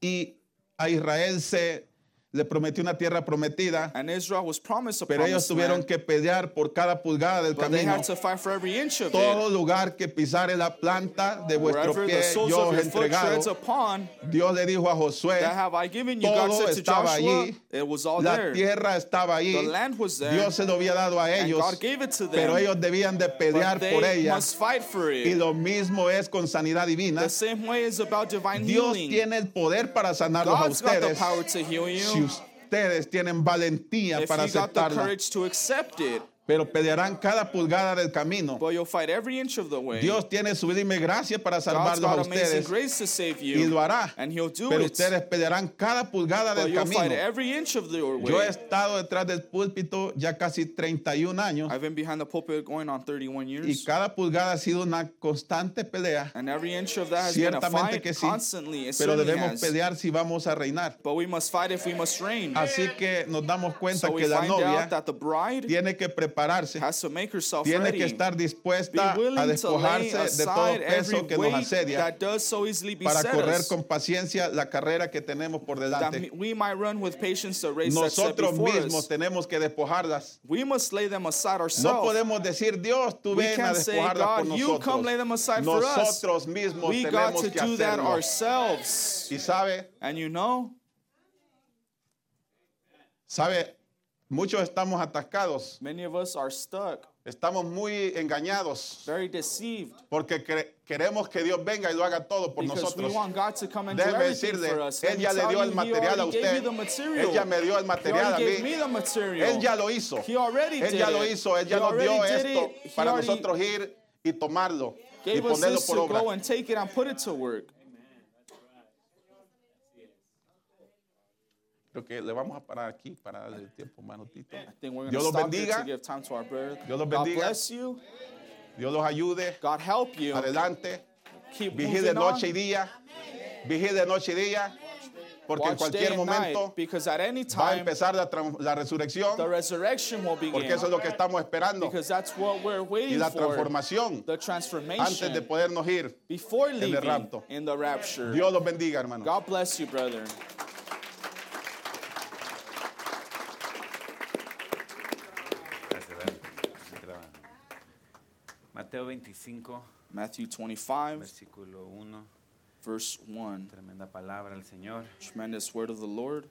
Y a Israel se le prometió una tierra prometida, And Israel was promised a pero ellos tuvieron que pelear por cada pulgada del camino. had to fight for every inch of Todo it. lugar que pisare la planta de vuestro pie, yo os entregado. upon, Dios le dijo a Josué, todo estaba allí, it was all la there. tierra estaba allí, The land was there, Dios se lo había dado a ellos, God gave it to them. pero ellos debían de pelear por ella. must fight for Y it. lo mismo es con sanidad divina. The same way is about divine Dios tiene el poder para sanarlos a ustedes. Ustedes tienen valentía para aceptarla, pero pelearán cada pulgada del camino. but you'll fight every inch of the way. Dios tiene sublime gracia para salvarlos a ustedes grace to save y you, lo hará. and He'll do Pero it. ustedes pelearán cada pulgada But del you'll fight camino. every inch of the Yo he way. estado detrás del púlpito ya casi 31 años I've been behind the pulpit going on 31 y years, cada pulgada ha sido una constante pelea. and every inch of that has been a Ciertamente fight que sí, constantly. Pero debemos has. pelear si vamos a reinar. But we must fight if we must reign. Así que nos damos cuenta So que la novia tiene que prepararse, has to make herself tiene que estar dispuesta a despojarse de todo peso que nos asedia so para correr con paciencia la carrera que tenemos por delante. we might run with patience the race that's set Nosotros mismos tenemos que despojarlas. We must lay them aside No podemos decir, Dios, tú ven a despojarlas por God, you come lay nosotros. Nosotros mismos We got tenemos to que do that hacerlo. ourselves. Y sabe, And you know, sabe, muchos estamos atascados, many of us are stuck, estamos muy engañados very deceived, porque cre- queremos que Dios venga y lo haga todo por because we nosotros. want God to come and Déjeme decirle. Él ya le dio el material a usted. Él ya me dio el material a mí. Él ya lo hizo. Él ya lo hizo. Él ya nos dio esto para nosotros ir y tomarlo y ponerlo por obra. go and take it and put it to work. Creo que le vamos a parar aquí para darle el tiempo, we're going Dios los bendiga. Dios los bendiga. Dios los ayude. God help you. Adelante. Keep Vigile noche y día. Vigile noche y día. Porque en Watch day cualquier night, momento any va a empezar la, la resurrección, the resurrection will begin. porque eso es lo que estamos esperando. Because that's what we're Y la for. transformación The antes de podernos ir. before el rapto. in the rapture. Dios los bendiga, hermano. God bless you, brother. Mateo 25, Matthew 25, versículo 1. verse 1. Tremenda palabra del Señor. Tremendous word of the Lord.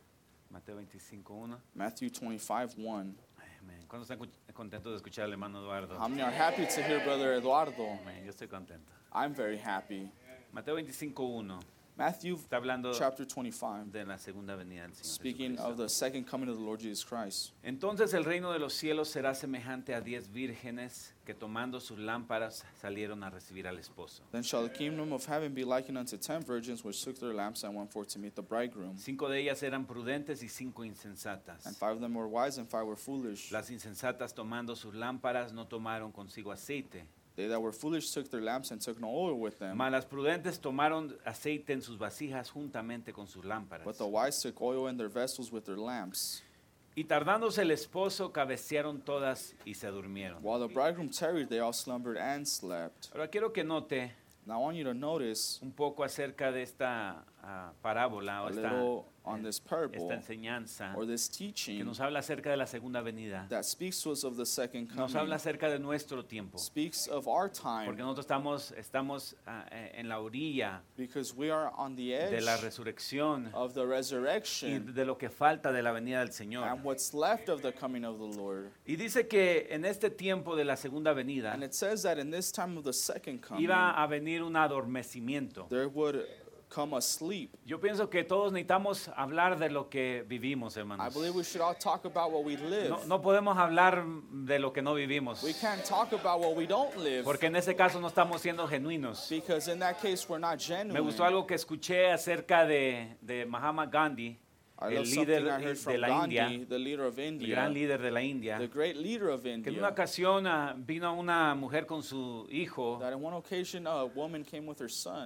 Mateo 25, 1. Matthew 25, 1. Amén. ¿Cuántos están cu- contentos de escuchar al hermano Eduardo? How many are happy to hear Brother Eduardo? Amén. Yo estoy contento. I'm very happy. Mateo 25, 1. Matthew Está hablando chapter 25, de la segunda venida del Señor. speaking Jesucristo. of the second coming of the Lord Jesus Christ. Entonces el reino de los cielos será semejante a diez vírgenes que tomando sus lámparas salieron a recibir al esposo. Then shall the kingdom of heaven be likened unto ten virgins which took their lamps and went forth to meet the bridegroom. Cinco de ellas eran prudentes y cinco insensatas. And five of them were wise and five were foolish. Las insensatas tomando sus lámparas no tomaron consigo aceite, They that were foolish took their lamps and took no oil with them. mas las prudentes tomaron aceite en sus vasijas juntamente con sus lámparas. But the wise took oil in their vessels with their lamps. Y tardándose el esposo, cabecearon todas y se durmieron. While the bridegroom tarried, they all slumbered and slept. Ahora quiero que note Now I want you to notice un poco acerca de esta ah, parábola o a esta, little on this parable esta enseñanza or this que teaching nos habla acerca de la segunda venida. that speaks to us of the second Nos coming, habla acerca de nuestro tiempo. speaks of our Porque time, nosotros estamos, estamos ah, eh, en la orilla because we are on the de la edge resurrección of the y resurrection de lo que falta de la venida del Señor. and what's left of the coming of the Lord. Y dice que en este tiempo de la segunda venida And it says that in this time of the second coming, iba a venir un adormecimiento. there would come a sleep. Yo pienso que todos necesitamos hablar de lo que vivimos, I hermanos. believe we should all talk about what we live. No, no podemos hablar de lo que no vivimos, We can't talk about what we don't live porque en ese caso no estamos siendo genuinos. because in that case we're not genuine. Me gustó algo que escuché acerca de, de Mahatma Gandhi, I el líder de la India, the leader of el gran líder de la India, the great leader of que en una India. ocasión ah, vino una mujer con su hijo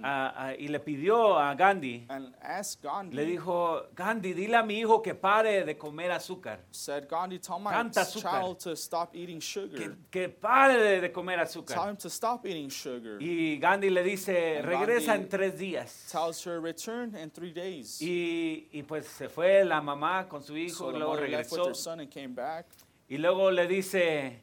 ah, ah, y le pidió a Gandhi, and asked Gandhi, le dijo, Gandhi, dile a mi hijo que pare de comer azúcar, said, Gandhi, tell my Tanta azúcar. child to stop eating que, sugar. que pare de, comer azúcar. him to stop eating sugar. Y Gandhi le dice, regresa en tres días. Tells her return in three days. Y, y pues se fue la mamá con su hijo, luego regresó. Y luego le dice,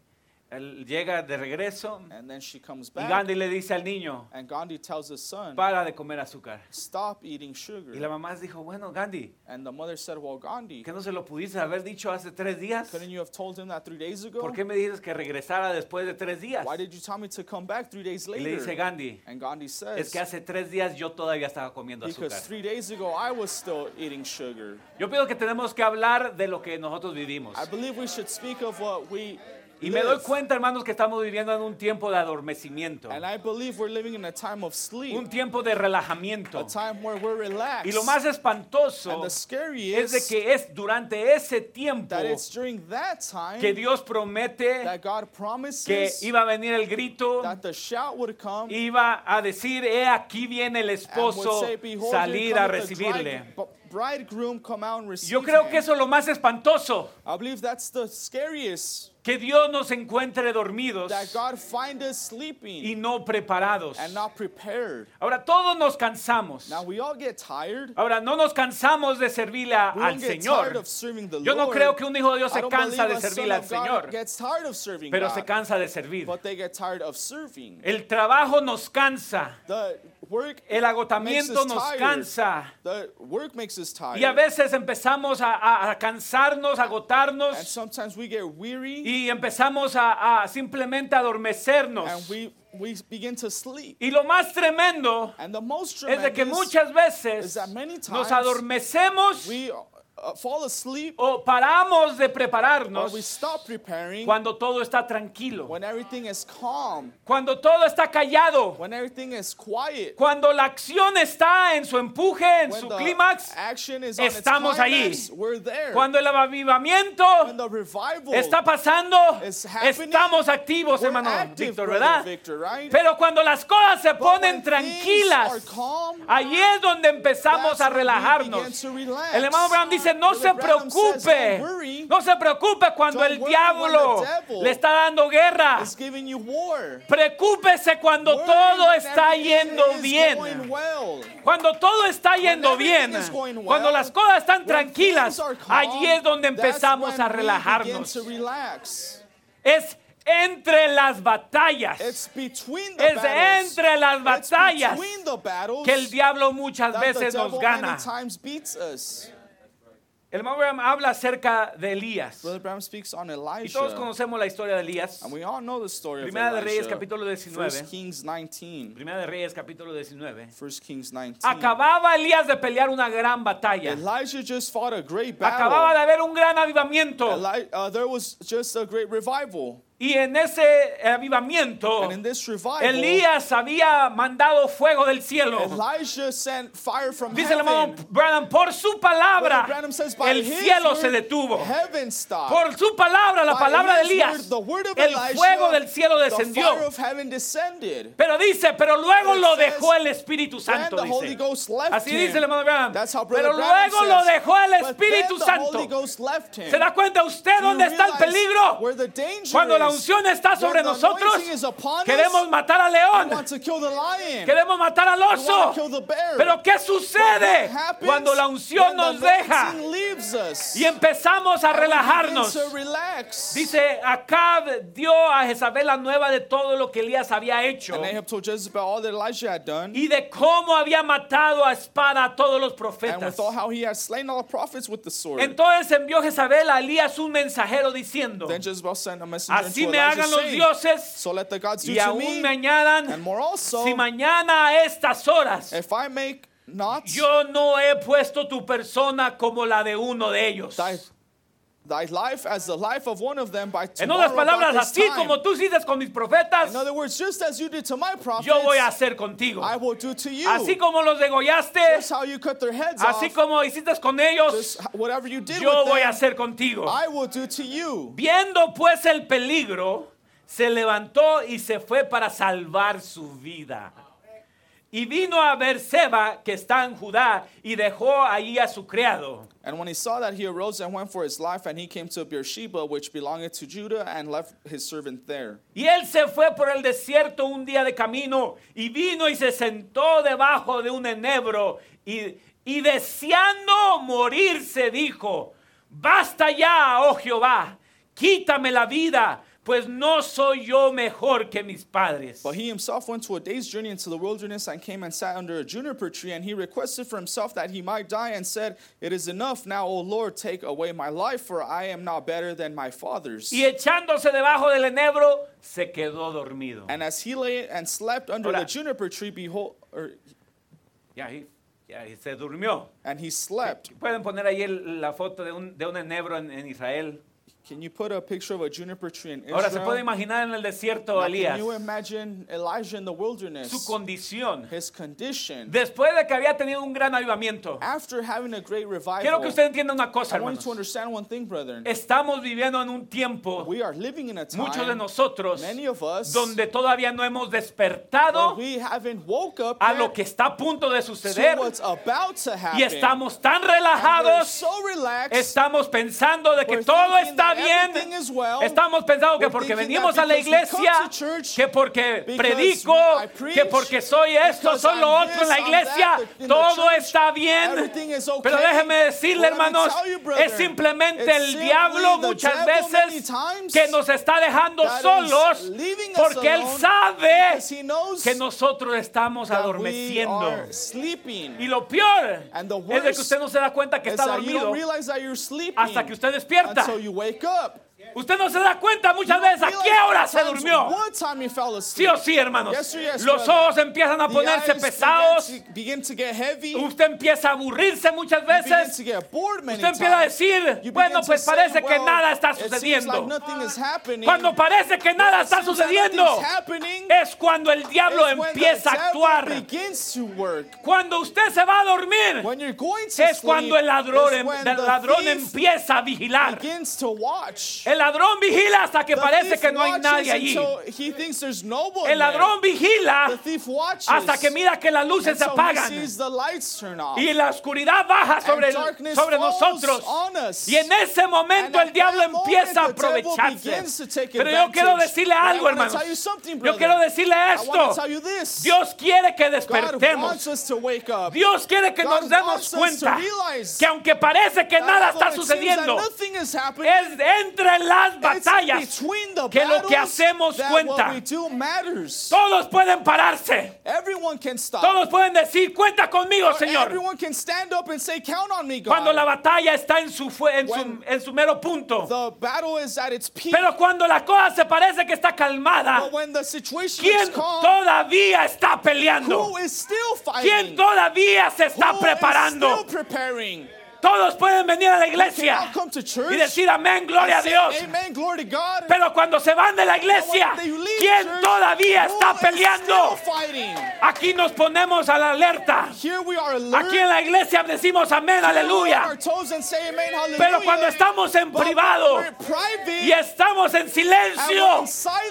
él llega de regreso And then she comes y back. Gandhi le dice al niño, and Gandhi tells his son, para de comer azúcar. stop eating sugar. Y la mamá dijo, bueno, Gandhi, and the mother said, well, Gandhi, ¿que no se lo pudiste haber dicho hace tres días? couldn't you have told him that three days ago? ¿Por qué me dices que regresara después de tres días? Why did you tell me to come back three days Y later? le dice Gandhi, and Gandhi es says, que hace tres días yo todavía estaba comiendo because azúcar. three days ago I was still eating sugar. Yo pienso que tenemos que hablar de lo que nosotros vivimos. I believe we should speak of what we Y me doy cuenta, hermanos, que estamos viviendo en un tiempo de adormecimiento, And I believe we're living in a time of sleep, un tiempo de relajamiento. a time where we're relaxed. Y lo más espantoso and the scary es de que es durante ese tiempo that it's during that time que Dios promete that God que promises iba a venir el grito, that the shout would come iba a decir, he aquí viene el esposo say, salir a recibirle. Bride- bridegroom come out and receive Yo creo que eso es lo más espantoso, I believe that's the scariest, que Dios nos encuentre dormidos that God find us y no preparados. and not prepared. Ahora todos nos cansamos. Now we all get tired. Ahora no nos cansamos de servirle al Señor. Yo no creo que un hijo de Dios se cansa de servirle al Señor, pero se cansa de servir. but they get tired of serving. El trabajo nos cansa, el agotamiento nos cansa. The work makes us tired. Y a veces empezamos a, a- cansarnos, a and agotarnos sometimes we get weary y empezamos a, a simplemente adormecernos. and we, we begin to sleep. Y lo más tremendo And the most es de que muchas veces is that many nos adormecemos we uh, fall asleep o paramos de or prepararnos we stop preparing cuando todo está tranquilo, when everything is calm, cuando todo está callado, when everything is quiet, cuando la acción está en su empuje, en when su clímax, estamos there. cuando el avivamiento when the revival está pasando, estamos activos, hermano Víctor, ¿verdad? Victor, right? Pero cuando las cosas se But ponen tranquilas, calm, allí es donde empezamos a relajarnos. El hermano Branham dice, no se preocupe, "Don't worry, no se preocupe cuando el diablo le está dando guerra. Preocúpese cuando todo está yendo bien. Cuando todo está yendo bien, cuando las cosas están tranquilas, allí es donde empezamos a relajarnos. Es entre las batallas, It's between the es battles. entre las batallas between the battles que el diablo muchas veces nos gana. many times beats us. El hermano Branham habla acerca de Elías. Brother Bram speaks on Y Elijah. todos conocemos la historia de Elías. And we all know the story Primera de Reyes capítulo 19. 1 Kings 19. Primera de Reyes capítulo 19. 1 Kings 19. Acababa Elías de pelear una gran batalla. Elijah just fought a great Acababa battle. de haber un gran avivamiento. Eli- uh, there was just a great revival. Y en ese avivamiento, revival, Elías había mandado fuego del cielo. Fire from Dice el hermano. Branham, por su palabra, says, el cielo se detuvo. Por su palabra, la palabra de Elías, word, el fuego del cielo descendió. Pero dice, pero luego lo dejó el Espíritu Santo. Dice. Así dice el hermano Branham. Pero luego lo dejó el Espíritu Santo. ¿Se da cuenta usted dónde está el peligro? Cuando la? Unción está sobre nosotros, queremos matar al león, queremos matar al oso. Pero ¿qué sucede cuando la unción nos deja y empezamos a relajarnos? Dice, Acab dio a Jezabel la nueva de todo lo que Elías había hecho. Y de cómo había matado a espada a todos los profetas. Entonces envió Jezabel a Elías un mensajero diciendo, así unto me hagan los dioses So let the gods do y aún me, me añadan, and more also, si mañana a estas horas if I make not yo no he puesto tu persona como la de uno de ellos. Thy, life as the life of one of them by En otras palabras, así time. como tú hiciste con mis profetas, In other words, just as you did to my prophets, yo voy a hacer contigo. I will do to you. Así como los degollaste, just how you cut their heads así off, como hiciste con ellos, whatever you did yo with voy a hacer contigo. I will do to you. Viendo pues el peligro, se levantó y se fue para salvar su vida. Y vino a Berseba, que está en Judá, y dejó allí a su criado. And when he saw that, he arose and went for his life, and he came to Beersheba, which belonged to Judah, and left his servant there. Y él se fue por el desierto un día de camino, y vino y se sentó debajo de un enebro, y, y deseando morirse dijo, basta ya, oh Jehová, quítame la vida, pues no soy yo mejor que mis padres. But he himself went to a day's journey into the wilderness and came and sat under a juniper tree. And he requested for himself that he might die and said, It is enough now, O Lord, take away my life, for I am not better than my fathers. Y echándose debajo del enebro, se quedó dormido. And as he lay and slept under the juniper tree, behold, er, or, Y ahí, y ahí se durmió. and he slept. Pueden poner ahí la foto de un, de un enebro en, en Israel. Can you put a picture of a juniper tree in Ahora se puede imaginar en el desierto Now, a Elías can you imagine Elijah in the su wilderness? condición. His condition. Después de que había tenido un gran avivamiento. After having a great Quiero revival, que usted entienda una cosa, I want you hermanos. to understand one thing, brethren. Estamos viviendo en un tiempo, We are living in a muchos de time, nosotros, many of us, donde todavía no hemos despertado we haven't woke up a lo que está a punto de to suceder what's about to happen. y estamos tan relajados, so relaxed. estamos pensando de que todo thinking está bien. Estamos pensando que porque venimos a la iglesia, que porque predico, que porque soy esto, soy lo otro en la iglesia, todo está bien. Pero déjeme decirle, hermanos, es simplemente el diablo muchas veces que nos está dejando solos porque él sabe que nosotros estamos adormeciendo. Y lo peor es de que usted no se da cuenta que está dormido hasta que usted despierta. Until you wake up. Usted no se da cuenta muchas veces a qué hora se durmió. Sí o sí, hermanos. Los ojos empiezan a ponerse pesados. Usted empieza a aburrirse muchas veces. Usted empieza a decir, bueno, pues parece que nada está sucediendo. Cuando parece que nada está sucediendo, es cuando el diablo empieza a actuar. Cuando usted se va a dormir, es cuando el ladrón, em- el ladrón empieza a vigilar. El ladrón vigila hasta que The parece que no hay nadie allí. he thinks there's no one El ladrón there. vigila The thief watches hasta que mira que las luces se apagan y la oscuridad baja sobre, darkness sobre nosotros. Y en ese momento And el diablo empieza a aprovecharse. Pero yo quiero decirle algo, something, Yo quiero decirle esto. Dios quiere que despertemos. Dios quiere que God nos demos cuenta que aunque parece que nada está sucediendo, es entre las batallas que lo que hacemos cuenta. todos pueden pararse. Todos pueden decir, cuenta conmigo, Or Señor. Cuando la batalla está en su, en su, en su mero punto. the battle is at its peak, Pero cuando la cosa se parece que está calmada, ¿quién todavía está peleando? ¿Quién todavía se está preparando? Todos pueden venir a la iglesia y decir amén, gloria a Dios. Pero cuando se van de la iglesia, ¿quién todavía está peleando? Aquí nos ponemos a la alerta. Aquí en la iglesia decimos amén, aleluya. Pero cuando estamos en privado y estamos en silencio,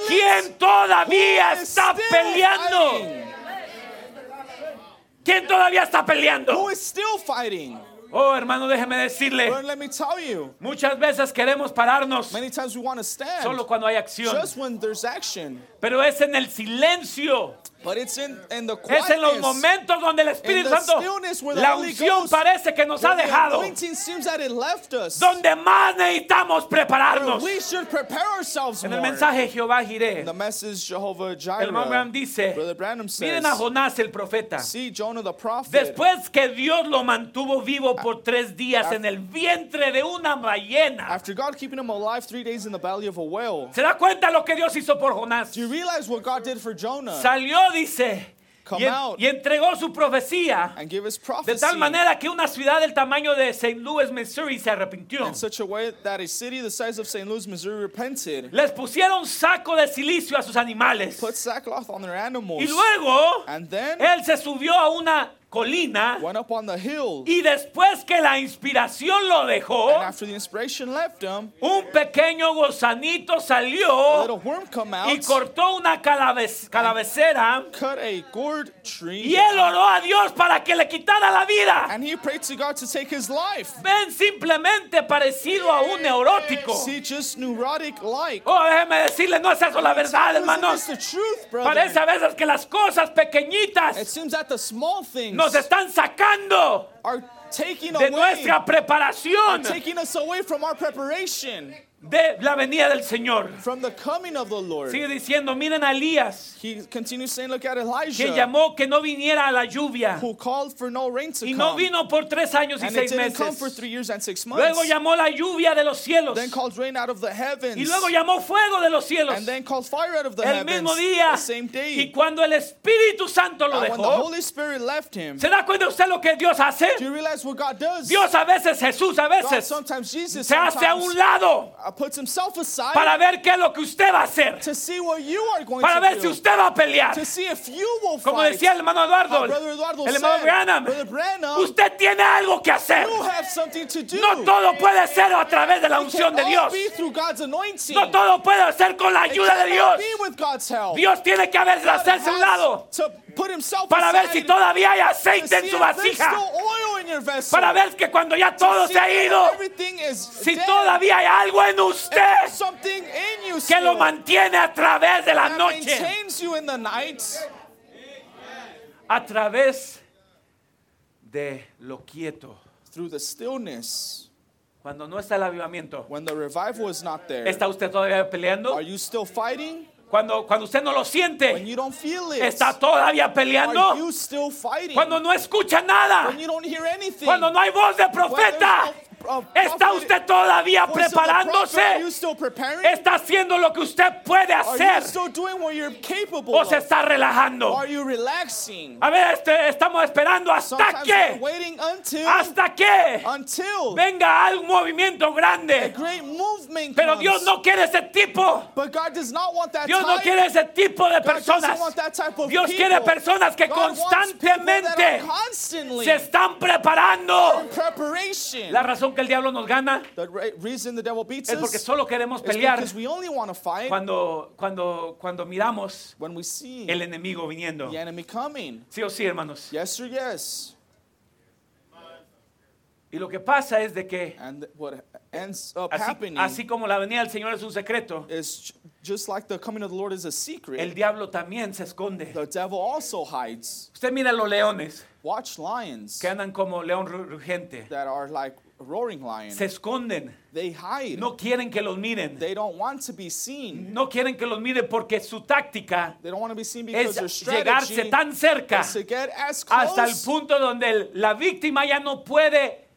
¿quién todavía está peleando? ¿Quién todavía está peleando? Oh, hermano, déjeme decirle, But let me tell you, muchas veces queremos pararnos many times we want to stand solo cuando hay acción, just when there's action. pero es en el silencio, But it's in, in the es en los quietness. momentos donde el Espíritu Santo, la unción Ghost- parece que nos ha dejado, us. donde más necesitamos prepararnos. we should prepare ourselves En el mensaje Jehová Jireh. hermano Branham dice, says, miren a Jonás el profeta. see Jonah the prophet. Después que Dios lo mantuvo vivo por tres días en el vientre de una ballena. After God keeping him alive three days in the belly of a whale, ¿Se da cuenta lo que Dios hizo por Jonás? do you realize what God did for Jonah? Salió, dice, y, en- y entregó su profecía and give his de tal manera que una ciudad del tamaño de St. Louis, Missouri se arrepintió. in such a way that a city the size of St. Louis, Missouri repented, Les pusieron saco de silicio a sus animales. put sackcloth on their animals, Y luego, and then él se subió a una colina went up on the hill. y después que la inspiración lo dejó, And after the inspiration left him, un pequeño gusanito salió out, y cortó una calave- calavecera cut a gourd tree, y él oró a Dios para que le quitara la vida. Ven simplemente parecido a un neurótico. See, just neurotic like. Oh, déjeme decirle, no es eso la verdad, hermanos. Parece a veces que las cosas It pequeñitas nos están sacando de away, nuestra preparación de la venida del Señor. from the coming of the Lord. Sigue diciendo, miren a Elías, He continues saying, look at que Elijah, llamó que no viniera a la lluvia who called for no rain to y no come. vino por tres años y and seis didn't come for meses. three years and six months. Luego llamó la lluvia de los cielos then called rain out of the heavens. y luego llamó fuego de los cielos and then called fire out of the el heavens. mismo día. The same day. Y cuando el Espíritu Santo lo and when the dejó, Holy Spirit left him, ¿se da cuenta usted lo que Dios hace? do you realize what God does? Dios a veces, Jesús a God veces, sometimes Jesus se hace a un lado puts himself aside para ver qué es lo que usted va a hacer, to see what you are going para to ver do. si usted va a pelear. to see if you will Como fight. decía el hermano Eduardo, el hermano Branham, Branham, usted tiene algo que hacer. you have something to do. No todo puede ser a través de la unción de Dios. be through God's anointing. No todo puede ser con la ayuda de Dios. be with God's help. Dios tiene que hacerse a un lado para ver si todavía hay aceite en su vasija. Para ver que cuando ya todo se ha ido, si todavía hay algo en usted que lo mantiene a través de la that noche, maintains you in the night a través de lo quieto. through the stillness. Cuando no está el avivamiento, ¿está usted todavía peleando? Cuando, cuando usted no lo When siente, you don't feel it, ¿está todavía are peleando? you still fighting? Cuando no escucha nada, when you don't hear anything, cuando no hay voz de when profeta, ¿Está usted todavía preparándose? ¿Está haciendo lo que usted puede hacer? ¿O se está relajando? A ver, este, estamos esperando hasta que, hasta que venga algún movimiento grande. Pero. Dios no quiere ese tipo. Dios no quiere ese tipo de personas. Dios quiere personas que constantemente se están preparando. La razón que el diablo nos gana the re- reason the devil beats es porque us solo queremos is pelear cuando, cuando, cuando miramos when we see el enemigo viniendo. the enemy coming. Sí o sí, hermanos. Yes or yes. Y lo que pasa es de que así, así como la venida del Señor es un secreto, is ju- just like the coming of the Lord is a secret. el diablo también se esconde. the devil also hides. Usted mira los leones Watch lions que andan como león ru- roaring lion. Se esconden. They hide. No quieren que los miren. They don't want to be seen. No quieren que los miren porque su táctica They don't want to be seen because es their llegarse tan cerca is to get as hasta el punto donde el- la víctima ya no puede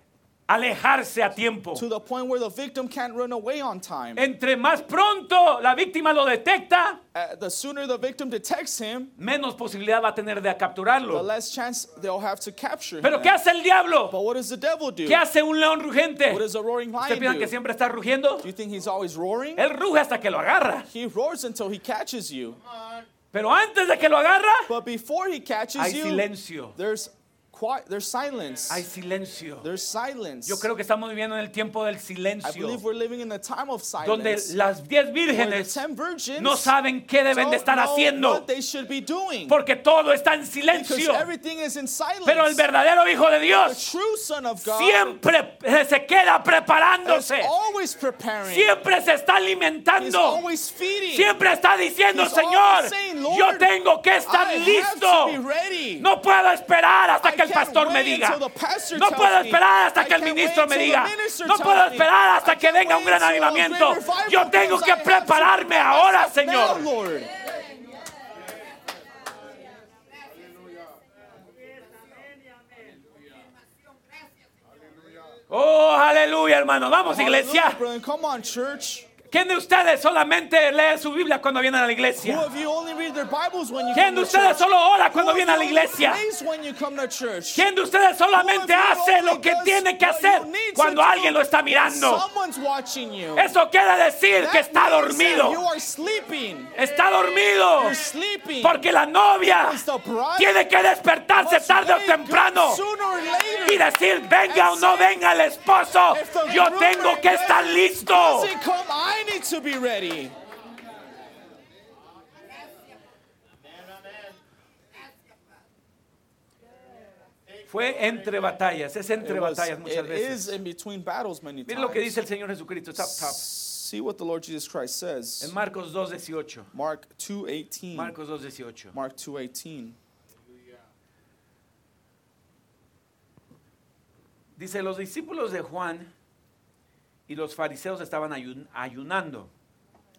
alejarse a tiempo. to the point where the victim can't run away on time. Entre más pronto la víctima lo detecta, Uh, the sooner the victim detects him, menos posibilidad va a tener de the capturarlo. less chance they'll have to capture Pero him. ¿qué hace el diablo? But what does the devil do? ¿Qué hace un león rugente? What does a roaring ¿Usted lion piensa do? que siempre está rugiendo? Do you think he's always roaring? Él ruge hasta que lo agarra. He roars until he catches you. Pero antes de que lo agarra, But before he catches hay you, silencio. there's quiet, there's silence. Hay silencio. There's silence. Yo creo que estamos viviendo en el tiempo del I silencio, believe we're living in the time of donde silence. las diez where the vírgenes ten virgins no saben qué deben de don't estar know haciendo, what they should be doing. porque todo está en Because silencio. everything is in silence. Pero el verdadero Hijo de the Dios true Son of God siempre se queda is preparándose, always preparing. siempre se está He's alimentando, always feeding. siempre está diciendo, He's Señor, Lord, yo tengo que estar I have listo. to be ready. No puedo esperar hasta I que el pastor me diga. No puedo esperar hasta que el ministro me diga. No puedo esperar hasta que venga un gran avivamiento. Yo tengo que prepararme ahora, Señor. Oh, aleluya, hermano. Vamos, iglesia. ¿Quién de ustedes solamente lee su Biblia cuando vienen a la iglesia? ¿Quién de ustedes solo ora cuando viene a la iglesia? ¿Quién de ustedes solamente hace lo que tiene que hacer cuando do alguien lo está mirando? Eso quiere decir que está dormido. Está dormido. Porque la novia tiene que despertarse tarde o temprano y decir, venga o no venga el esposo, yo tengo que estar listo. I need to be ready. Fue entre batallas, es entre It, was- batallas muchas it is veces. in between battles many Miren lo que times. dice el Señor Jesucristo. Tap, tap. See what the Lord Jesus Christ says. En Marcos 2.18. Mark 2:18. Marcos 2.18. Mark 2:18. Dice, los discípulos de Juan y los fariseos estaban ayun- ayunando.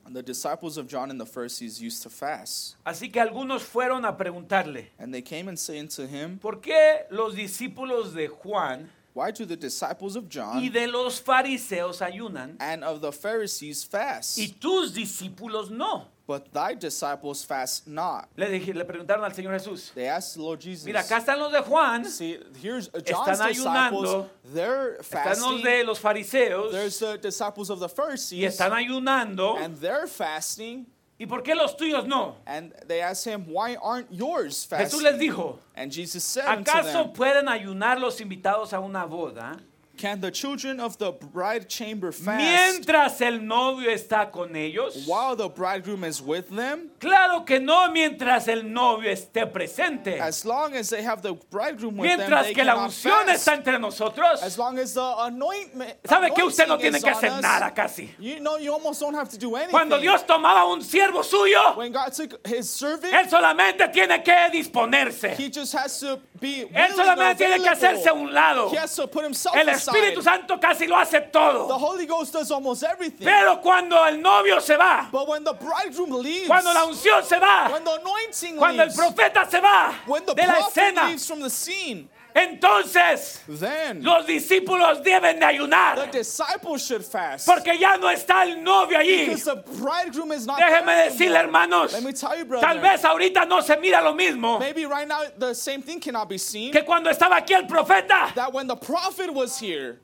And the disciples of John and the Pharisees used to fast. Así que algunos fueron a preguntarle, And they came and saying to him, ¿por qué los discípulos de Juan Why do the disciples of y John de los fariseos ayunan and of the Pharisees fast, y tus discípulos no? But thy disciples fast not? Le, dije- le preguntaron al Señor Jesús, They asked the Lord Jesus. mira, acá están los de Juan, See, here's uh, John's Están ayunando. They're están los de los fariseos There's the disciples of the y Pharisees, están ayunando. and they're fasting. ¿Y por qué los tuyos no? And they asked him, Why aren't yours Jesús fasting? les dijo, And Jesus said ¿acaso them, pueden ayunar los invitados a una boda Can the children of the bride chamber fast mientras el novio está con ellos? while the bridegroom is with them? Claro que no mientras el novio esté presente. As long as they have the bridegroom with them, Mientras they que la unción fast. está entre nosotros. As long as the anointment, ¿Sabe que usted no tiene que hacer us, nada casi? You know, you almost don't have to do anything. Cuando Dios tomaba un siervo suyo, when God took his servant, él solamente tiene que disponerse. he just has to be Él solamente tiene que hacerse a un lado. He has to put himself El aside. Espíritu Santo casi lo hace The todo. Holy Ghost does almost everything. Pero cuando el novio se va, but when the bridegroom leaves, cuando la unción se va, when the anointing cuando el leaves, profeta se va when the de la escena, leaves from the scene, entonces then los discípulos deben de the ayunar. disciples should fast. Porque ya no está el novio allí. Because the bridegroom is not Déjeme there decirle, hermanos, Let me tell you, brother. tal vez ahorita no se mira lo mismo Maybe right now the same thing cannot be seen. que cuando estaba aquí el profeta. That when the prophet was here,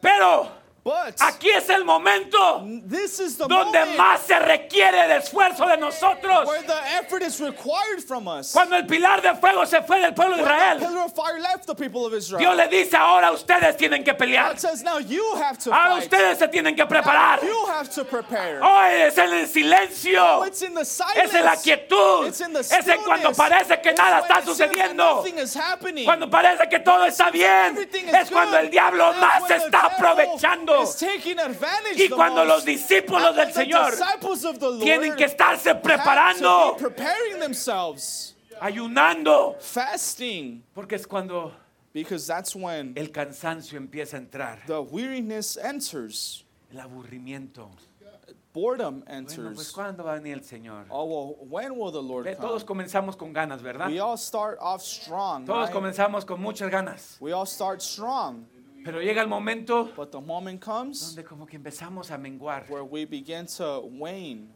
Pero but aquí es el momento this is the donde moment más se requiere de esfuerzo de nosotros. where the effort is required from us. Cuando el pilar de fuego se fue del pueblo de the Israel, pillar of fire left the people of Israel. Dios le dice ahora ustedes tienen que pelear. God says now you have to Ahora fight. ustedes se tienen que preparar. You have to prepare. Hoy es en el silencio. Oh, it's in the silence. Es en la quietud. It's in the Es en cuando parece que It's nada está sucediendo. Nothing is happening. Cuando parece que todo está bien. Everything is Es cuando el diablo That's más está aprovechando. Y cuando los discípulos del Señor disciples of the Lord tienen que estarse preparando, be preparing themselves, ayunando. fasting, Porque es cuando because that's when el cansancio empieza a entrar. the weariness enters, El aburrimiento. boredom Bueno, pues enters. ¿cuándo va a venir el Señor? Oh well, when will the Lord Ve, Todos come? comenzamos con ganas, ¿verdad? We all start off strong. Todos right? comenzamos con muchas ganas. We all start strong, Pero llega el momento but the moment comes donde como que empezamos a menguar. where we begin to wane,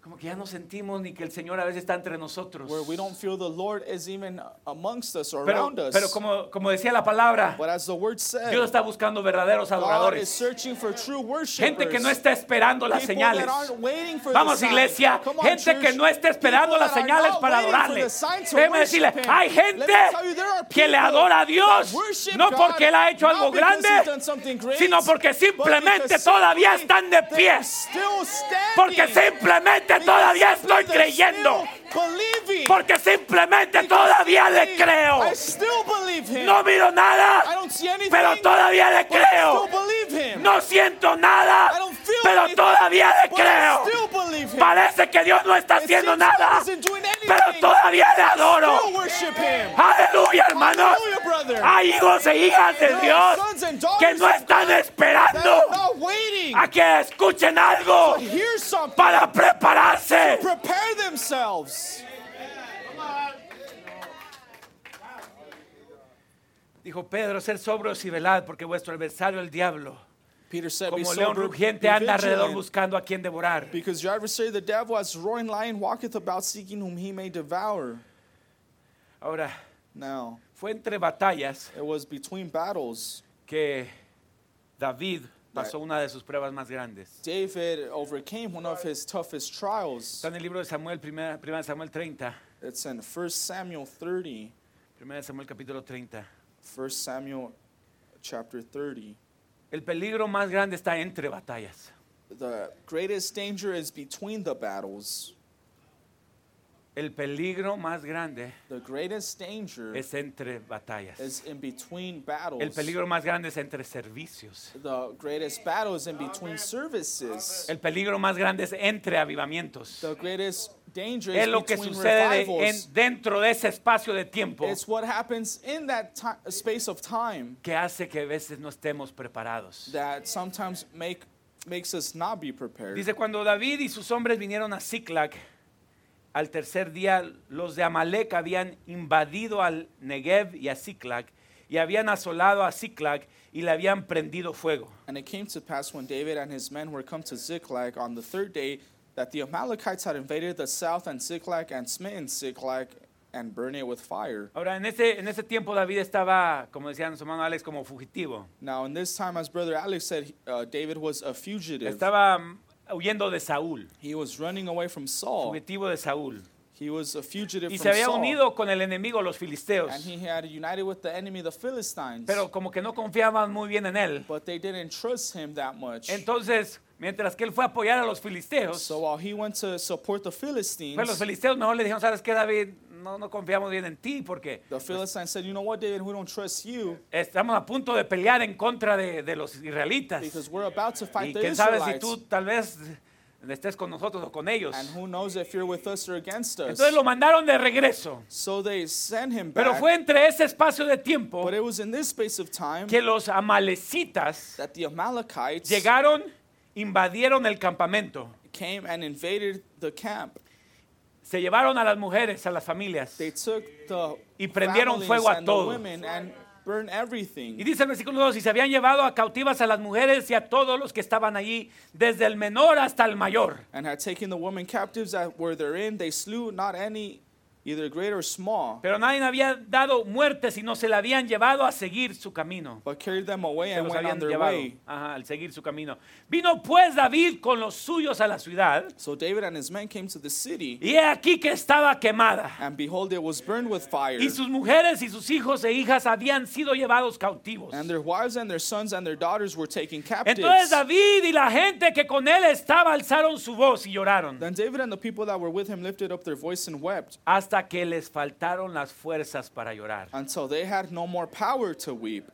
Como que ya no sentimos ni que el Señor a veces está entre nosotros. where we don't feel the Lord is even amongst us or Pero, around us. pero como, como decía la palabra, But as the word said, Dios está buscando verdaderos God is adoradores. searching for true worshipers. Gente que no está esperando las People señales. that aren't waiting for Vamos iglesia, Come on, gente church. que no está esperando People las that are señales not para waiting for adorarle. the to Déjeme worship decirle, him. hay Let gente me tell you, there are que le people adora a that Dios worship no God porque él ha hecho not algo because grande, he's done something great, sino porque but simplemente because todavía simply están de they're pie. still standing. Porque simplemente Todavía estoy creyendo. Porque simplemente todavía le creo. I still believe him. No miro I nada, don't see anything, pero todavía le creo. No siento nada, I don't feel pero todavía le creo. Parece que Dios no está haciendo nada, pero todavía le adoro. Aleluya, hermanos. Hay hijos e hijas de Dios que no están esperando a que escuchen algo para prepararse. Dijo Pedro, ser sobrios y velad, porque vuestro adversario el diablo, Peter said, "Be como león rugiente, anda alrededor buscando a quien devorar. because your adversary, the devil, as roaring lion, walketh about seeking whom he may devour." Ahora, Now, fue entre batallas it was between battles. que David pasó una de sus pruebas más grandes. David overcame one of his toughest trials. Está en el libro de Samuel, 1 Samuel 30, It's in 1 Samuel 30. 1 Samuel capítulo 30. 1 Samuel chapter 30. El peligro más grande está entre batallas. The greatest danger is between the battles. El peligro más grande The greatest danger es entre batallas. is in between battles. El peligro más grande es entre servicios. The greatest battle is in between services. El peligro más grande es entre avivamientos. The greatest danger Es is lo que between sucede revivals. dentro de ese espacio de tiempo It's what happens in that ti- space of time que hace que a veces no estemos preparados. that sometimes make makes us not be prepared. Dice, cuando David y sus hombres vinieron a Ziklag, al tercer día los de Amalek habían invadido al Negev y a Ziklag, y habían asolado a Ziklag y le habían prendido fuego. And it came to pass when David and his men were come to Ziklag on the third day that the Amalekites had invaded the south and Ziklag and smitten Ziklag and burned it with fire. Ahora, en ese, en ese tiempo David estaba, como decía su hermano Alex, como fugitivo. Now, in this time, as Brother Alex said, uh, David was a fugitive. Estaba huyendo de Saúl, He was running away from Saul. fugitivo de Saúl. He was a fugitive Y se había Saul. unido con el enemigo, los filisteos. And he had united with the enemy, the Philistines. Pero como que no confiaban muy bien en él. but they didn't trust him that much. Entonces, mientras que él fue a apoyar a los filisteos, so while he went to support the Philistines, pues los filisteos mejor le dijeron, ¿sabes qué, David? No, no confiamos bien en ti porque the Philistines said, You know what, David, we don't trust you estamos a punto de pelear en contra de, de los israelitas. because we're about to Y fight the quién sabe si Israelites. tú tal vez estés con nosotros o con ellos. And who knows if you're with us or against us. Entonces lo mandaron de regreso. so they sent him back. Pero fue entre ese espacio de tiempo but it was in this space of time que los amalecitas that the Amalekites llegaron, invadieron el campamento. came and invaded the camp. Se llevaron a las mujeres, a las familias. They took the Y prendieron families fuego a and the todo. women and burned everything. Y dice el versículo 2, y se habían llevado a cautivas a las mujeres y a todos los que estaban allí, desde el menor hasta el mayor. and had taken the women captives that were therein. They slew not any, either great or small, Pero nadie había dado muerte, sino se la habían llevado a seguir su camino. but carried them away Se and los went on habían their llevado way. ajá, al seguir su camino. Vino pues David con los suyos a la ciudad, So David and his men came to the city, y he aquí que estaba quemada. and behold, it was burned with fire. Y sus mujeres y sus hijos e hijas habían sido llevados cautivos. And their wives and their sons and their daughters were taken captives. Entonces David y la gente que con él estaba alzaron su voz y lloraron Then David and the people that were with him lifted up their voice and wept hasta que les faltaron las fuerzas para llorar. until they had no more power to weep.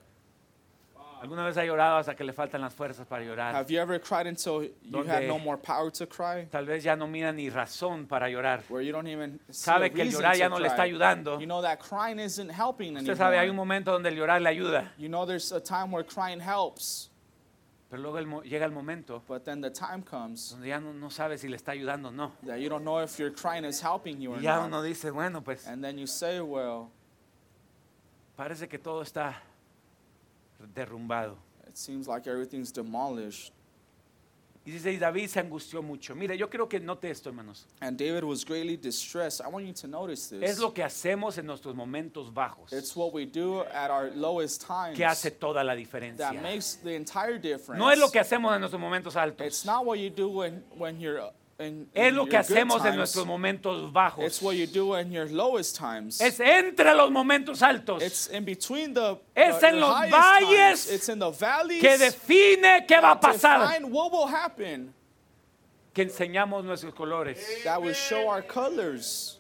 ¿Alguna vez ha llorado hasta que le faltan las fuerzas para llorar? Have you ever cried until you had Donde- no more power to cry? Tal vez ya no mira ni razón para llorar. Where you don't even see Sabe que el reason llorar ya no le está cry. ayudando. You know that crying isn't helping Usted sabe, hay un anymore. momento donde el llorar le ayuda, You know there's a time where crying helps, pero luego el llega el momento but then the time comes donde ya no, no sabe si le está ayudando o no. that you don't know if your crying is helping you or Y ya not. uno dice, bueno, pues And then you say, well, parece que todo está derrumbado. it seems like everything's demolished. Y dice, David se angustió mucho. Mire, yo quiero que note esto, hermanos. And David was greatly distressed. I want you to notice this. Es lo que hacemos en nuestros momentos bajos It's what we do at our lowest times que hace toda la diferencia. that makes the entire difference. No es lo que hacemos en nuestros momentos It's altos. not what you do when, when you're in, Es lo que hacemos en nuestros momentos bajos. It's what you do in your lowest times. Es entre los momentos altos It's in between the Es en los valles times. It's in the valleys que define qué va a pasar. what will happen Que enseñamos nuestros colores. that will show our colors.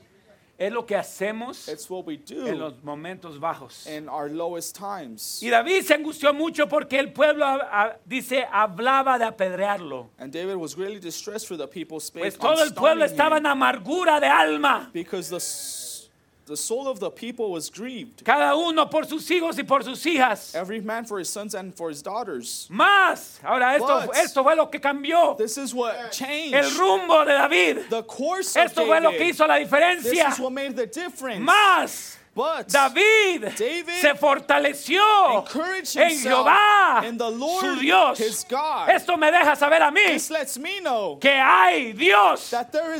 Es lo que hacemos It's what we en do los momentos bajos. in our lowest times. Y David se angustió mucho porque el pueblo, ah, ah, dice, hablaba de apedrearlo. And David was really distressed for the people Pues todo el pueblo stoning estaba him en amargura de alma. because the, s- the soul of the people was grieved. Cada uno por sus hijos y por sus hijas. Every man for his sons and for his daughters. Más. Ahora esto, But- esto fue lo que cambió This is what changed el rumbo de David. the course of Esto fue lo que David. hizo la This is what made the difference. Más. But David David se fortaleció en Jehová, su Dios. Esto me deja saber a mí que hay Dios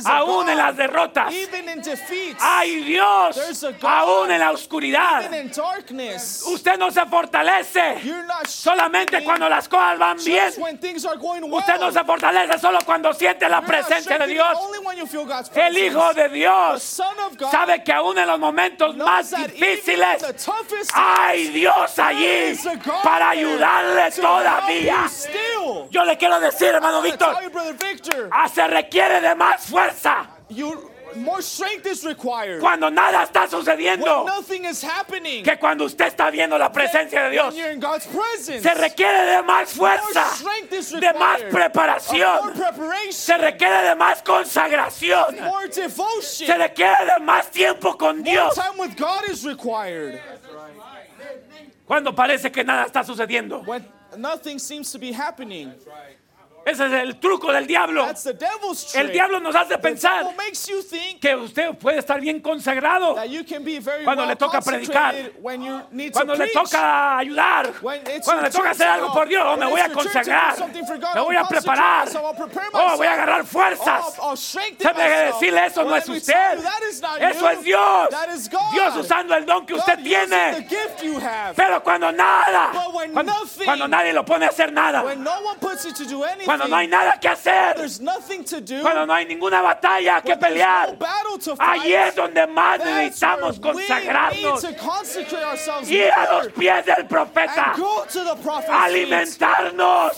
aún en las derrotas. even in defeats, Hay Dios aún en la oscuridad. even in darkness. Usted no se fortalece solamente cuando las cosas van bien. Usted no se fortalece solo cuando siente la presencia de Dios. El. Hijo de Dios sabe que aún en los momentos más difíciles. hay Dios allí para ayudarle to todavía. Yo le quiero decir, hermano Víctor, ah, se requiere de más fuerza more strength is required. cuando nada está when sucediendo nothing is happening. que cuando usted está viendo la presencia de Dios. When you're in God's presence. Se requiere de más more fuerza, strength is de más more preparación, preparation. se requiere de más consagración, more devotion. se requiere de más tiempo con more Dios time with God is required. cuando parece que nada está sucediendo. When nothing seems to be happening. Ese es el truco del diablo. That's the devil's trick. El diablo nos hace pensar devil makes you think que usted puede estar bien consagrado that you can be very Cuando well le toca predicar. concentrated when you need cuando to le preach. toca ayudar, When it's cuando le toca hacer algo go. por Dios, oh, When me voy a consagrar, God, me voy a preparar, oh, voy a agarrar fuerzas. Oh, myself. decirle eso no es usted. Eso es Dios. Dios usando el don que usted God tiene. Pero cuando nada, cuando, nothing- cuando nadie lo pone a hacer nada, When cuando no hay nada que hacer, cuando no hay ninguna batalla que pelear, ahí es donde más necesitamos consagrarnos, ir a los pies del profeta, alimentarnos.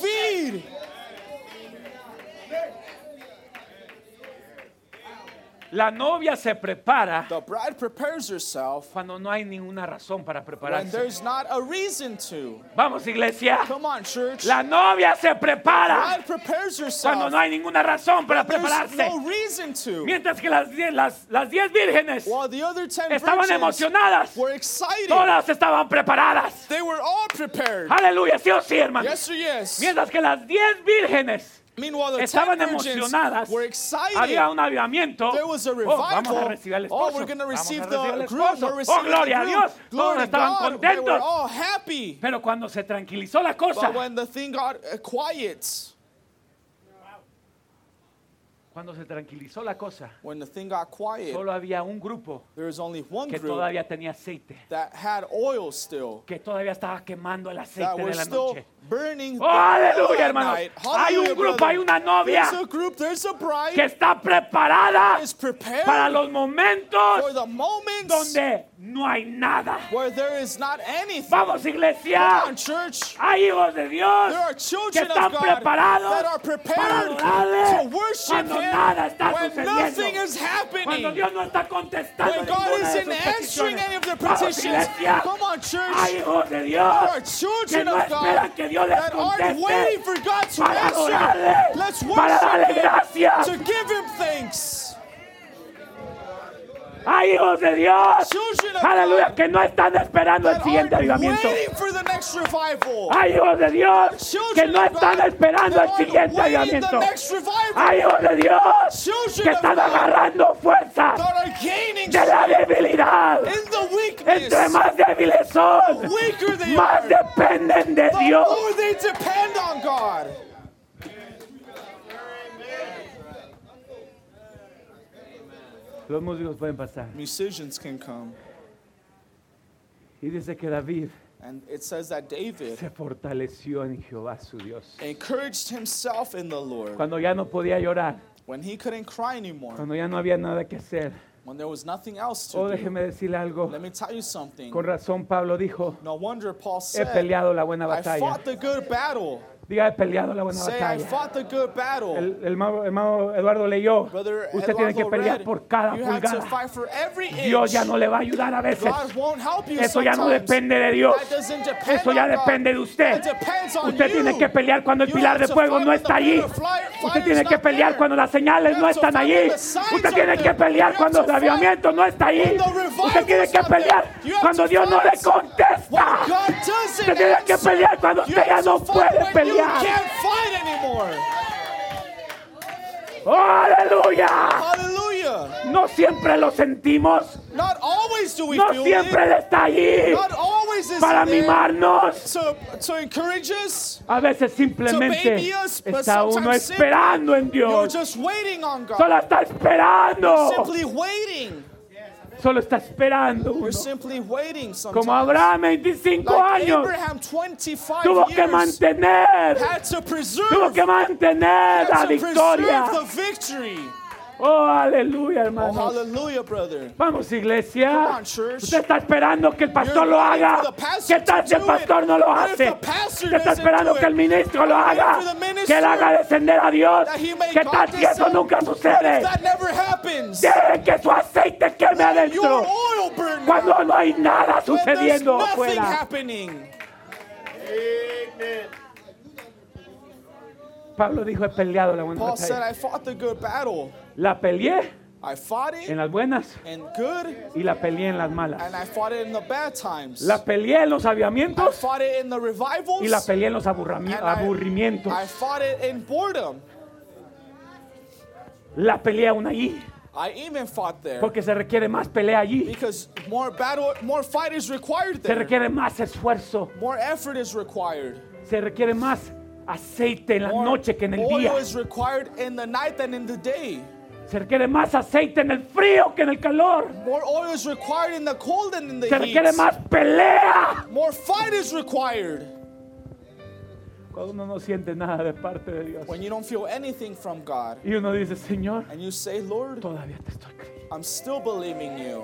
La novia se prepara The bride prepares herself cuando no hay ninguna razón para when prepararse. there's not a reason to. Vamos, iglesia. Come on, church. La novia se prepara bride prepares herself cuando no hay ninguna razón para there's prepararse. no reason to. Mientras que las diez, las, las diez vírgenes While the other ten estaban virgins emocionadas, were excited. todas estaban preparadas. They were all prepared. Aleluya, sí o sí, hermano. Yes or yes? Mientras que las diez vírgenes estaban emocionadas. Había un avivamiento. There was a Oh, vamos a revival. recibir al Oh, esposo. the groom. esposo. Oh, gloria a. Dios. Todos to estaban contentos. Pero cuando se tranquilizó la cosa, But when the thing got uh, quiet, cuando se tranquilizó la cosa, when the thing got quiet, solo había un grupo there was only one que group todavía tenía aceite, that had oil still, que todavía estaba quemando el aceite de la still noche. burning. Oh, aleluya, hermanos. Hay un grupo, hay una novia There's a group, there's a bride que está preparada para los momentos donde no hay nada. where there is not anything. Vamos, Come on, church. Hay hijos de Dios There are que children están of God preparados that are para prepared adorarle to worship cuando Him nada está when nothing sucediendo. is happening. Cuando Dios no está contestando When God ninguna de isn't sus answering peticiones. any of their Vamos, petitions. iglesia. Come on, church. Hay hijos de There Dios are que children no of God que Dios les that aren't waiting conteste for God to para answer. Let's para darle worship Him, gracias. to give Him thanks. Hay hijos de Dios, aleluya, que no están esperando el siguiente avivamiento. Hay hijos de Dios que no están esperando el siguiente avivamiento. Hay hijos de Dios que están agarrando gaining de la debilidad. Entre más débiles son, más dependen de Dios. more they depend on God. Los músicos pueden pasar. Musicians can come. Y dice que David And it says that David se fortaleció en Jehová su Dios. encouraged himself in the Lord Cuando ya no podía llorar, when he couldn't cry anymore, cuando ya no había nada que hacer. when there was nothing else Oh, to do. déjeme decirle algo. Let me tell you something. Con razón Pablo dijo, No wonder Paul he said, peleado la buena I batalla. fought the good battle. Diga, he peleado la buena Say, I batalla. fought the good battle. El, el hermano, hermano Eduardo leyó, Brother usted tiene que Eduardo pelear read, por cada you have to pulgada. fight for every inch. Dios ya no le va a ayudar a veces. God won't help you Eso ya no sometimes. depende de Dios. That doesn't depend Eso ya on God. depende de usted. That depends on Usted you. tiene que pelear cuando el You pilar have de to fuego fight no when the está allí. pillar of fire- Usted fire's tiene que not pelear there. cuando las señales You no have to están fight allí. when the signs Usted aren't tiene que there. pelear You cuando have el to fight avivamiento no está allí. when the revival Usted tiene que pelear cuando Dios no le contesta. Usted tiene que pelear cuando usted ya no puede pelear. ¡Oh, aleluya! No siempre lo sentimos. No siempre. Él está allí para mimarnos. to, to encourage us. A veces simplemente está uno esperando en Dios. just waiting on God. Solo está esperando. Solo está esperando uno. Como. Abraham, 25 Like años, Abraham, 25 tuvo que mantener, tuvo que mantener la victoria. Oh, aleluya, Oh, hermanos. hallelujah, brother. Vamos, iglesia. Come on, church. Usted está esperando que el pastor You're lo haga. ¿Qué tal si el pastor no lo hace? Usted está esperando do que el ministro lo haga. Que él haga descender a Dios. ¿Qué tal si eso nunca sucede? That never happens. Deje que su aceite queme adentro. Cuando no hay nada When there's sucediendo nothing afuera. happening. Pablo dijo, he peleado la buena Paul said, batalla. I. La peleé I fought it en las buenas in good, y la peleé en las malas. and I fought it in the bad times. La peleé en los I avivamientos fought it in the revivals. y la peleé en los and I- aburrimientos. I fought it in boredom. La peleé aún allí, I even fought there. porque se requiere más pelea allí. Because more battle, more fight is required Se requiere más esfuerzo. More effort is required. Se requiere más aceite en la More noche que en el día. is required in the night than in the day. Se requiere más aceite en el frío que en el calor. More oil is required in the cold than in the Se heat. más pelea. More fight is required Cuando uno no siente nada de parte de Dios. when you don't feel anything from God. Y uno dice, Señor, And you say, Lord, todavía te estoy creyendo. I'm still believing you.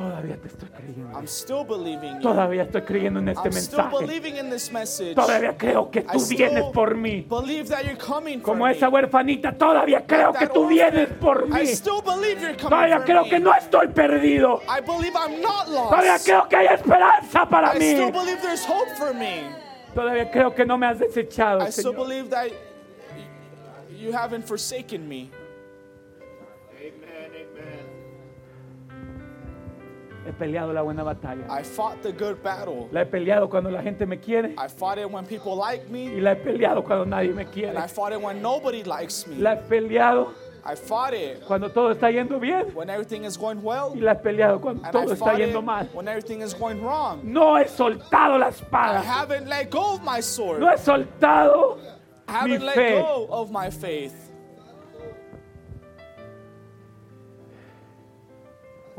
Todavía te estoy creyendo. I'm still believing you. Todavía estoy creyendo en este I'm still mensaje. believing in this message. Todavía creo que I tú still vienes por mí. believe that you're coming Como for esa huerfanita, todavía creo que tú vienes por I mí. still believe you're coming Todavía for creo me. que no estoy perdido. I believe I'm not Todavía lost. creo que hay esperanza para I mí. still believe there's hope for me. Todavía creo que no me has desechado, I still Señor. believe that you haven't forsaken me. He peleado la buena batalla. I fought the good battle. La he peleado cuando la gente me quiere I fought it when people like y me, la he peleado cuando nadie me quiere. and I fought it when nobody likes me. La he peleado I fought it cuando todo está yendo bien when everything is going well, y la he peleado cuando and todo I está yendo mal. when everything is going wrong. No he soltado la I espada. haven't let go of my sword. No he soltado I mi haven't let fe. go of my faith.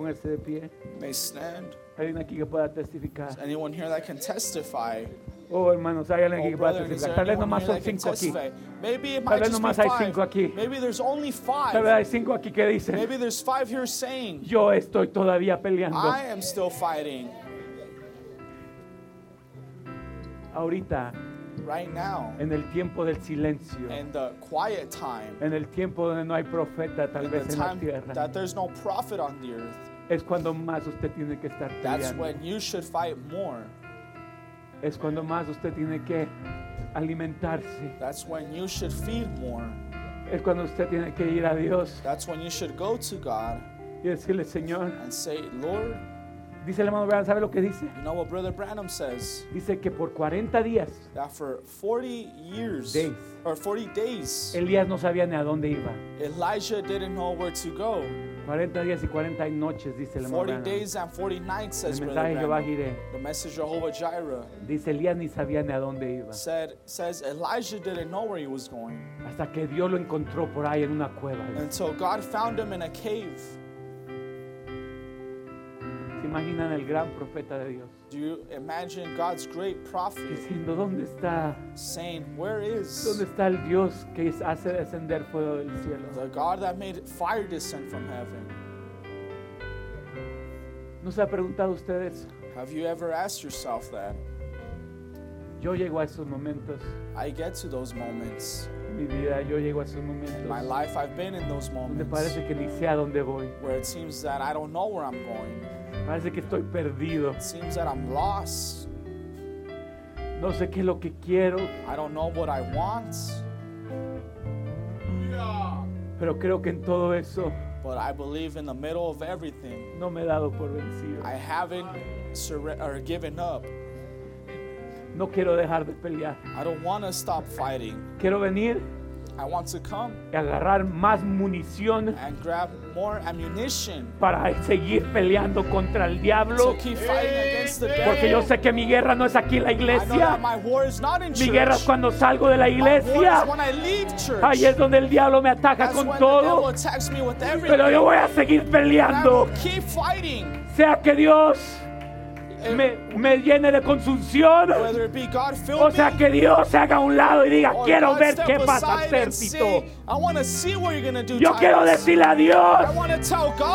Póngase de pie. May stand. Hay alguien aquí que pueda testificar. Anyone here that can testify? Oh, hermanos, hay alguien aquí Oh, que pueda is testificar. Tal vez nomás son cinco aquí. Tal vez nomás hay cinco aquí. Maybe there's only Tal vez five. hay cinco aquí que dicen, Maybe there's five here saying, yo estoy todavía peleando. I am still fighting Ahorita, right now en el tiempo del silencio, in the quiet time. en el tiempo donde no hay profeta tal vez en la tierra, that there's no prophet on the earth, es cuando más usted tiene que estar that's peleando. when you should fight more. Es cuando más usted tiene que alimentarse. That's when you should feed more. Es cuando usted tiene que ir a Dios That's when you should go to God y decirle, Señor, and say, Lord, dice el hermano Branham, ¿sabe lo que dice? you know what Brother Branham says? Dice que por 40 días That for 40 years Days. or 40 days, Elías no sabía ni a dónde iba. Elijah didn't know where to go. 40 días y 40 noches, dice el hermano 40 Branham. days and 40 nights, says El Brother mensaje Jehová. Jireh. The message Jehovah Jireh Dice Elías ni sabía ni a dónde iba. said says Elijah didn't know where he was going Hasta que Dios lo encontró por ahí en una cueva. until God found him in a cave. ¿Se imaginan el gran profeta de Dios? Do you imagine God's great prophet Diciendo, ¿dónde está? saying, Where is ¿Dónde está el Dios que hace descender fuego del cielo? the God that made fire descend from heaven? ¿No se ha preguntado usted eso? Have you ever asked yourself that? Yo llego a esos momentos I get to those moments. en mi vida, yo llego a esos In momentos my life, I've been in those donde moments parece que ni sé a dónde voy. where it seems that I don't know where I'm going. Parece que estoy perdido. Seems that I'm lost. No sé qué es lo que quiero, I don't know what I want. pero creo que en todo eso But I believe in the middle of everything, no me he dado por vencido. I haven't or given up. No quiero dejar de pelear. I don't want to stop fighting. Quiero venir I want to come y agarrar más munición and grab more ammunition para seguir peleando contra el to diablo. keep fighting against the Porque yo devil. sé que mi guerra no es aquí en la I know iglesia. that my war is not in Mi guerra es church. cuando salgo de la My war is iglesia. when I leave church. Ahí es donde el diablo me ataca That's con when the devil todo. attacks me with everything. Pero yo voy a seguir And I peleando. will keep fighting. Sea que Dios me, me llene de consunción. O sea que Dios se haga a un lado y diga, quiero ver qué pasa, aside and ejército. say, I want to see what you're going to do. Yo quiero decirle a Dios,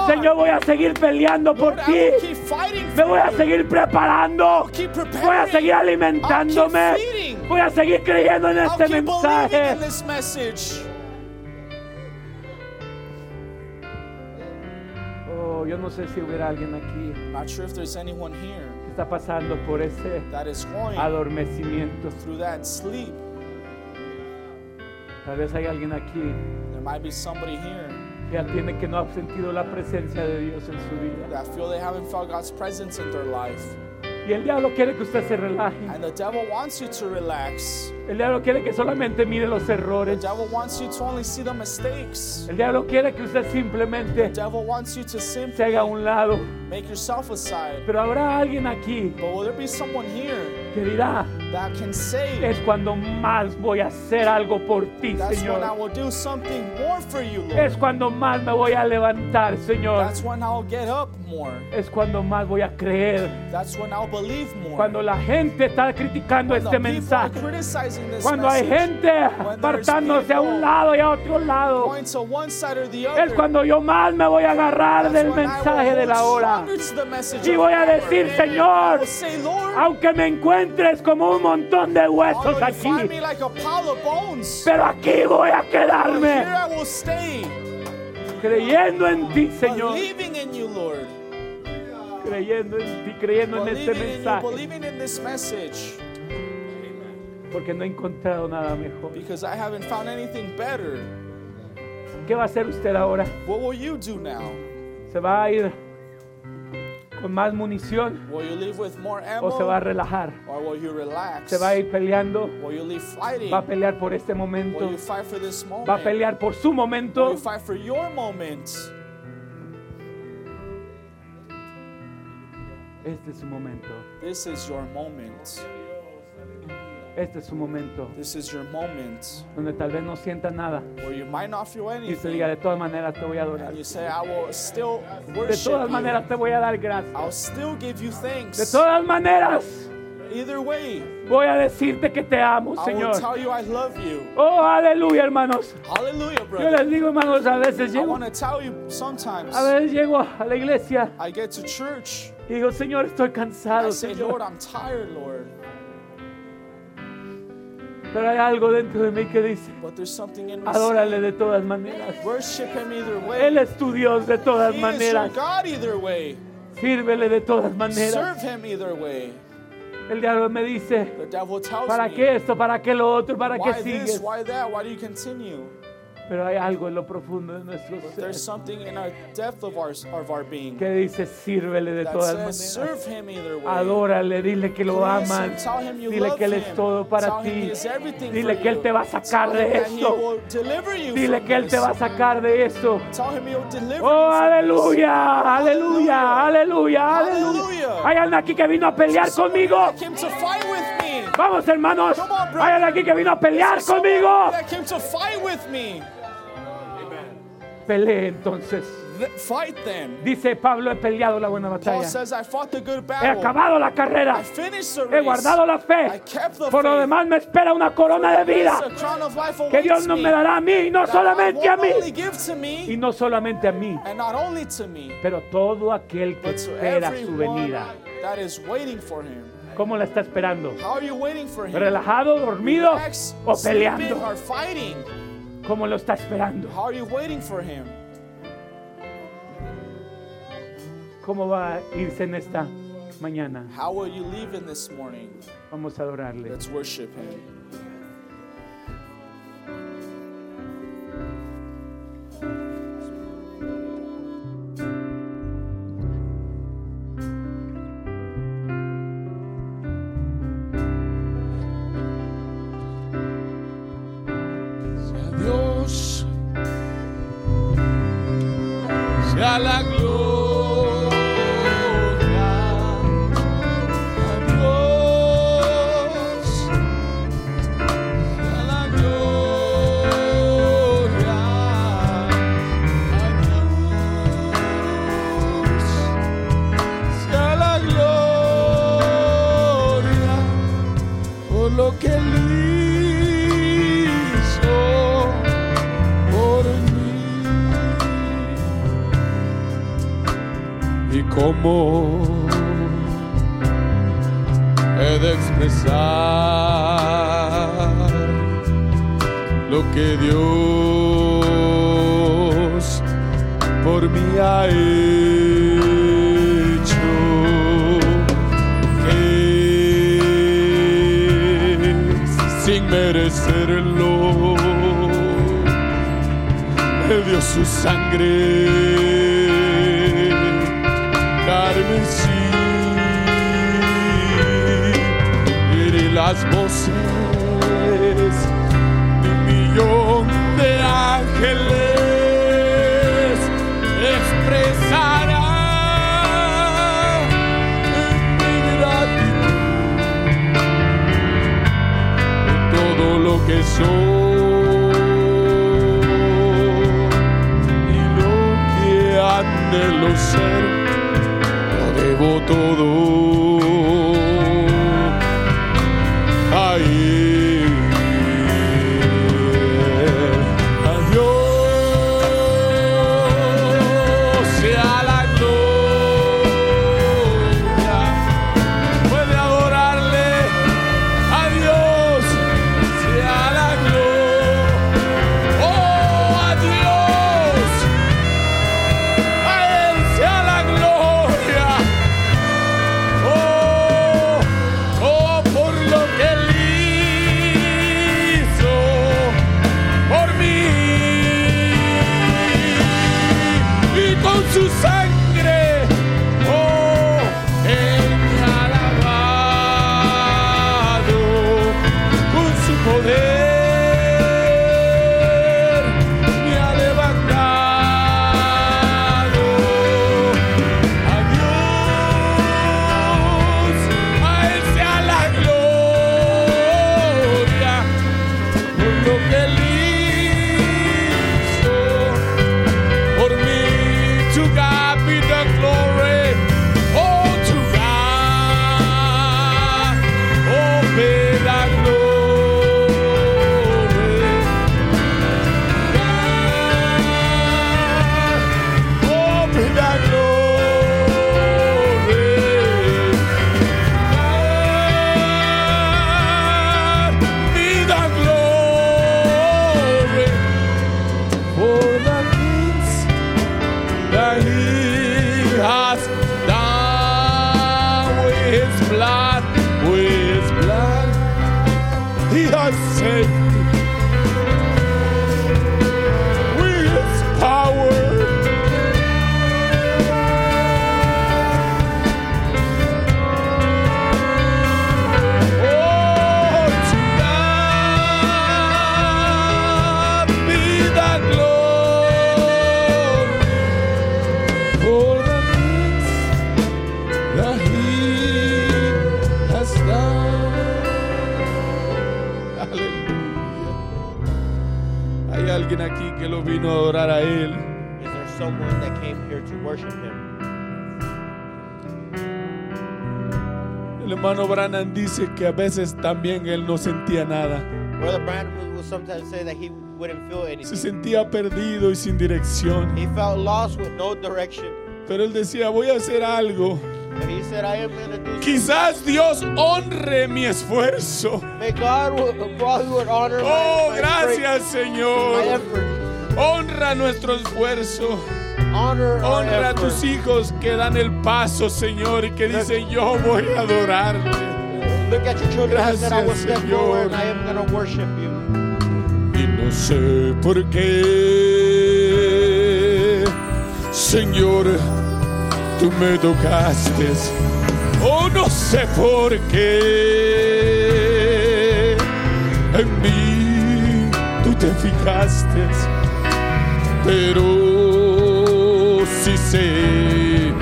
Señor, voy a seguir peleando por ti. Me voy a seguir preparando. Voy a seguir alimentándome. Voy a seguir creyendo en este mensaje. Oh, yo no sé si hubiera alguien aquí Not sure if there's anyone here está pasando por ese adormecimiento. Tal vez hay alguien aquí que tiene que no ha sentido la presencia de Dios en su vida. Y el diablo quiere que usted se relaje. And the devil wants you to relax. El diablo quiere que solamente mire los The errores. devil wants you to only see the mistakes. El diablo quiere que usted simplemente The devil wants you to se simply haga a un lado. make yourself aside. Pero habrá alguien aquí But will there be someone here que dirá, es cuando más voy a hacer algo por ti, That's when I Señor. will do something more for you, Lord. Es cuando más me voy a levantar, Señor. That's when I'll get up more. Es cuando más voy a creer. That's when I'll believe more. Cuando la gente está criticando este people are mensaje. criticizing this Cuando hay gente apartándose a un lado y a otro lado. Es cuando yo más me voy a agarrar del mensaje de la hora. Y voy a decir, Señor, aunque me encuentres como un montón de huesos aquí, pero aquí voy a quedarme creyendo en ti, Señor. Creyendo en ti, creyendo en este mensaje. Porque no he encontrado nada mejor. Because I haven't found anything better. ¿Qué va a hacer usted ahora? What will you do now? ¿Se va a ir con más munición o se va a relajar? ¿Se va a ir peleando? ¿Va a pelear por este momento? ¿Va a pelear por su momento? Este es su momento. Este es su momento. This is your moment Donde tal vez no sienta nada. where you might not feel Y se anything. diga, de todas maneras te voy a adorar. And you say, I will still De worship todas you. maneras te voy a dar gracias. I'll still give you De thanks. todas maneras Either way, voy a decirte que te amo, I will Señor. tell you I love you. Oh, aleluya, hermanos. Hallelujah, Yo les digo, hermanos, a veces I llego, tell you sometimes a veces llego a la iglesia I get to church. y digo, Señor, estoy I cansado, Lord, Señor. I'm tired, Lord. Pero hay algo dentro de mí que dice, adórale de todas maneras. Él es tu Dios de todas maneras. Sírvele de todas maneras. Serve Him either way. El diablo me dice, ¿para qué esto? ¿Para qué lo otro? ¿Para qué sigues? Pero hay algo en lo profundo de nuestro But ser there's something in our depth of our, of our being que dice, sírvele de todas says, maneras. serve Him either way. Adórale, dile que lo amas. Dile que Él es todo para ti. Dile que Él te va a sacar de esto. Dile que Él te va a sacar de esto. Oh, aleluya, aleluya, aleluya, aleluya. Hay alguien aquí que vino a pelear conmigo. Vamos, hermanos. Hay alguien aquí que vino a pelear conmigo. Pelee entonces. Fight then. Dice Pablo, he peleado la buena Paul batalla. says, I fought the good He battle. acabado la carrera. I finished the He race. guardado la I fe. kept the Por lo demás me espera una corona de vida que Dios no me dará a mí y no solamente a mí. Y no solamente a mí, and not only to me, pero todo aquel que espera su venida. that is waiting for Him. ¿Cómo la está esperando? How are you waiting for Him? ¿Relajado, dormido Relax, o sleeping, peleando? or fighting? ¿Cómo lo está esperando? How are you waiting for Him? ¿Cómo va a irse en esta mañana? How will you leave in this morning? Vamos a adorarle. Let's worship Him. Sea those who sang hermano Branham dice que a veces también él no sentía nada. Brother sometimes say that he wouldn't feel Se anything. sentía perdido y sin dirección. He felt lost with no direction. Pero él decía, voy a hacer algo. But he said, I am to do. Quizás Dios honre mi esfuerzo. May God honor Oh, my, gracias Señor. Honra nuestro esfuerzo. Honra a tus hijos que dan el paso, Señor, y que dicen, yo voy a adorarte. Look at your children Gracias, Señor. and I am going to worship you. Y no sé por qué, Señor, tú me tocaste. Oh, no sé por qué en mí tú te fijaste, pero sí sé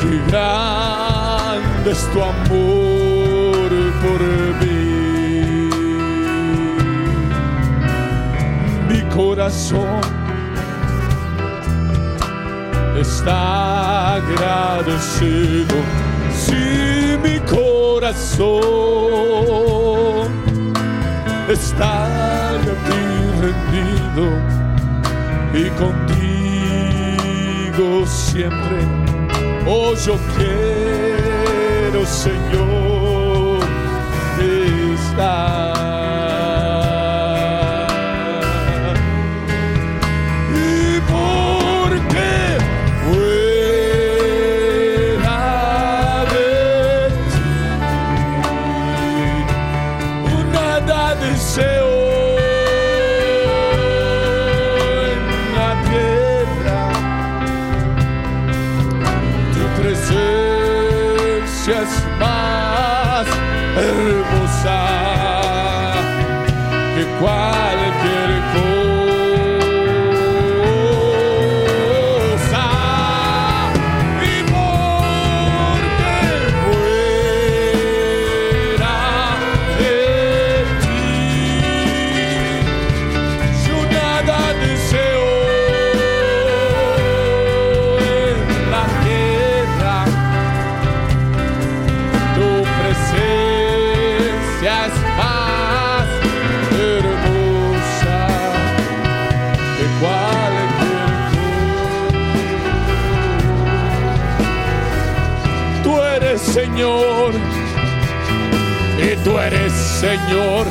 que grande es tu amor por mí. Mi corazón está agradecido. Sí, mi corazón está a ti rendido y siempre. Oh, yo quiero, Señor, estar. Señor.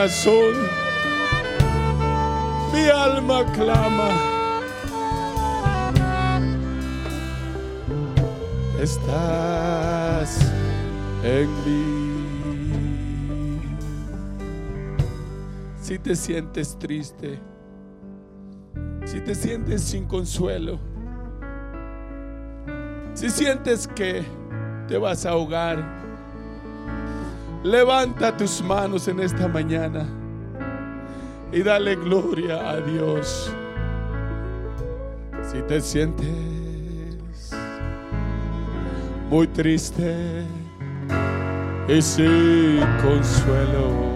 Corazón, mi alma clama. Estás en mí. Si te sientes triste, si te sientes sin consuelo, si sientes que te vas a ahogar, levanta tus manos en esta mañana y dale gloria a Dios. Si te sientes muy triste y sin consuelo,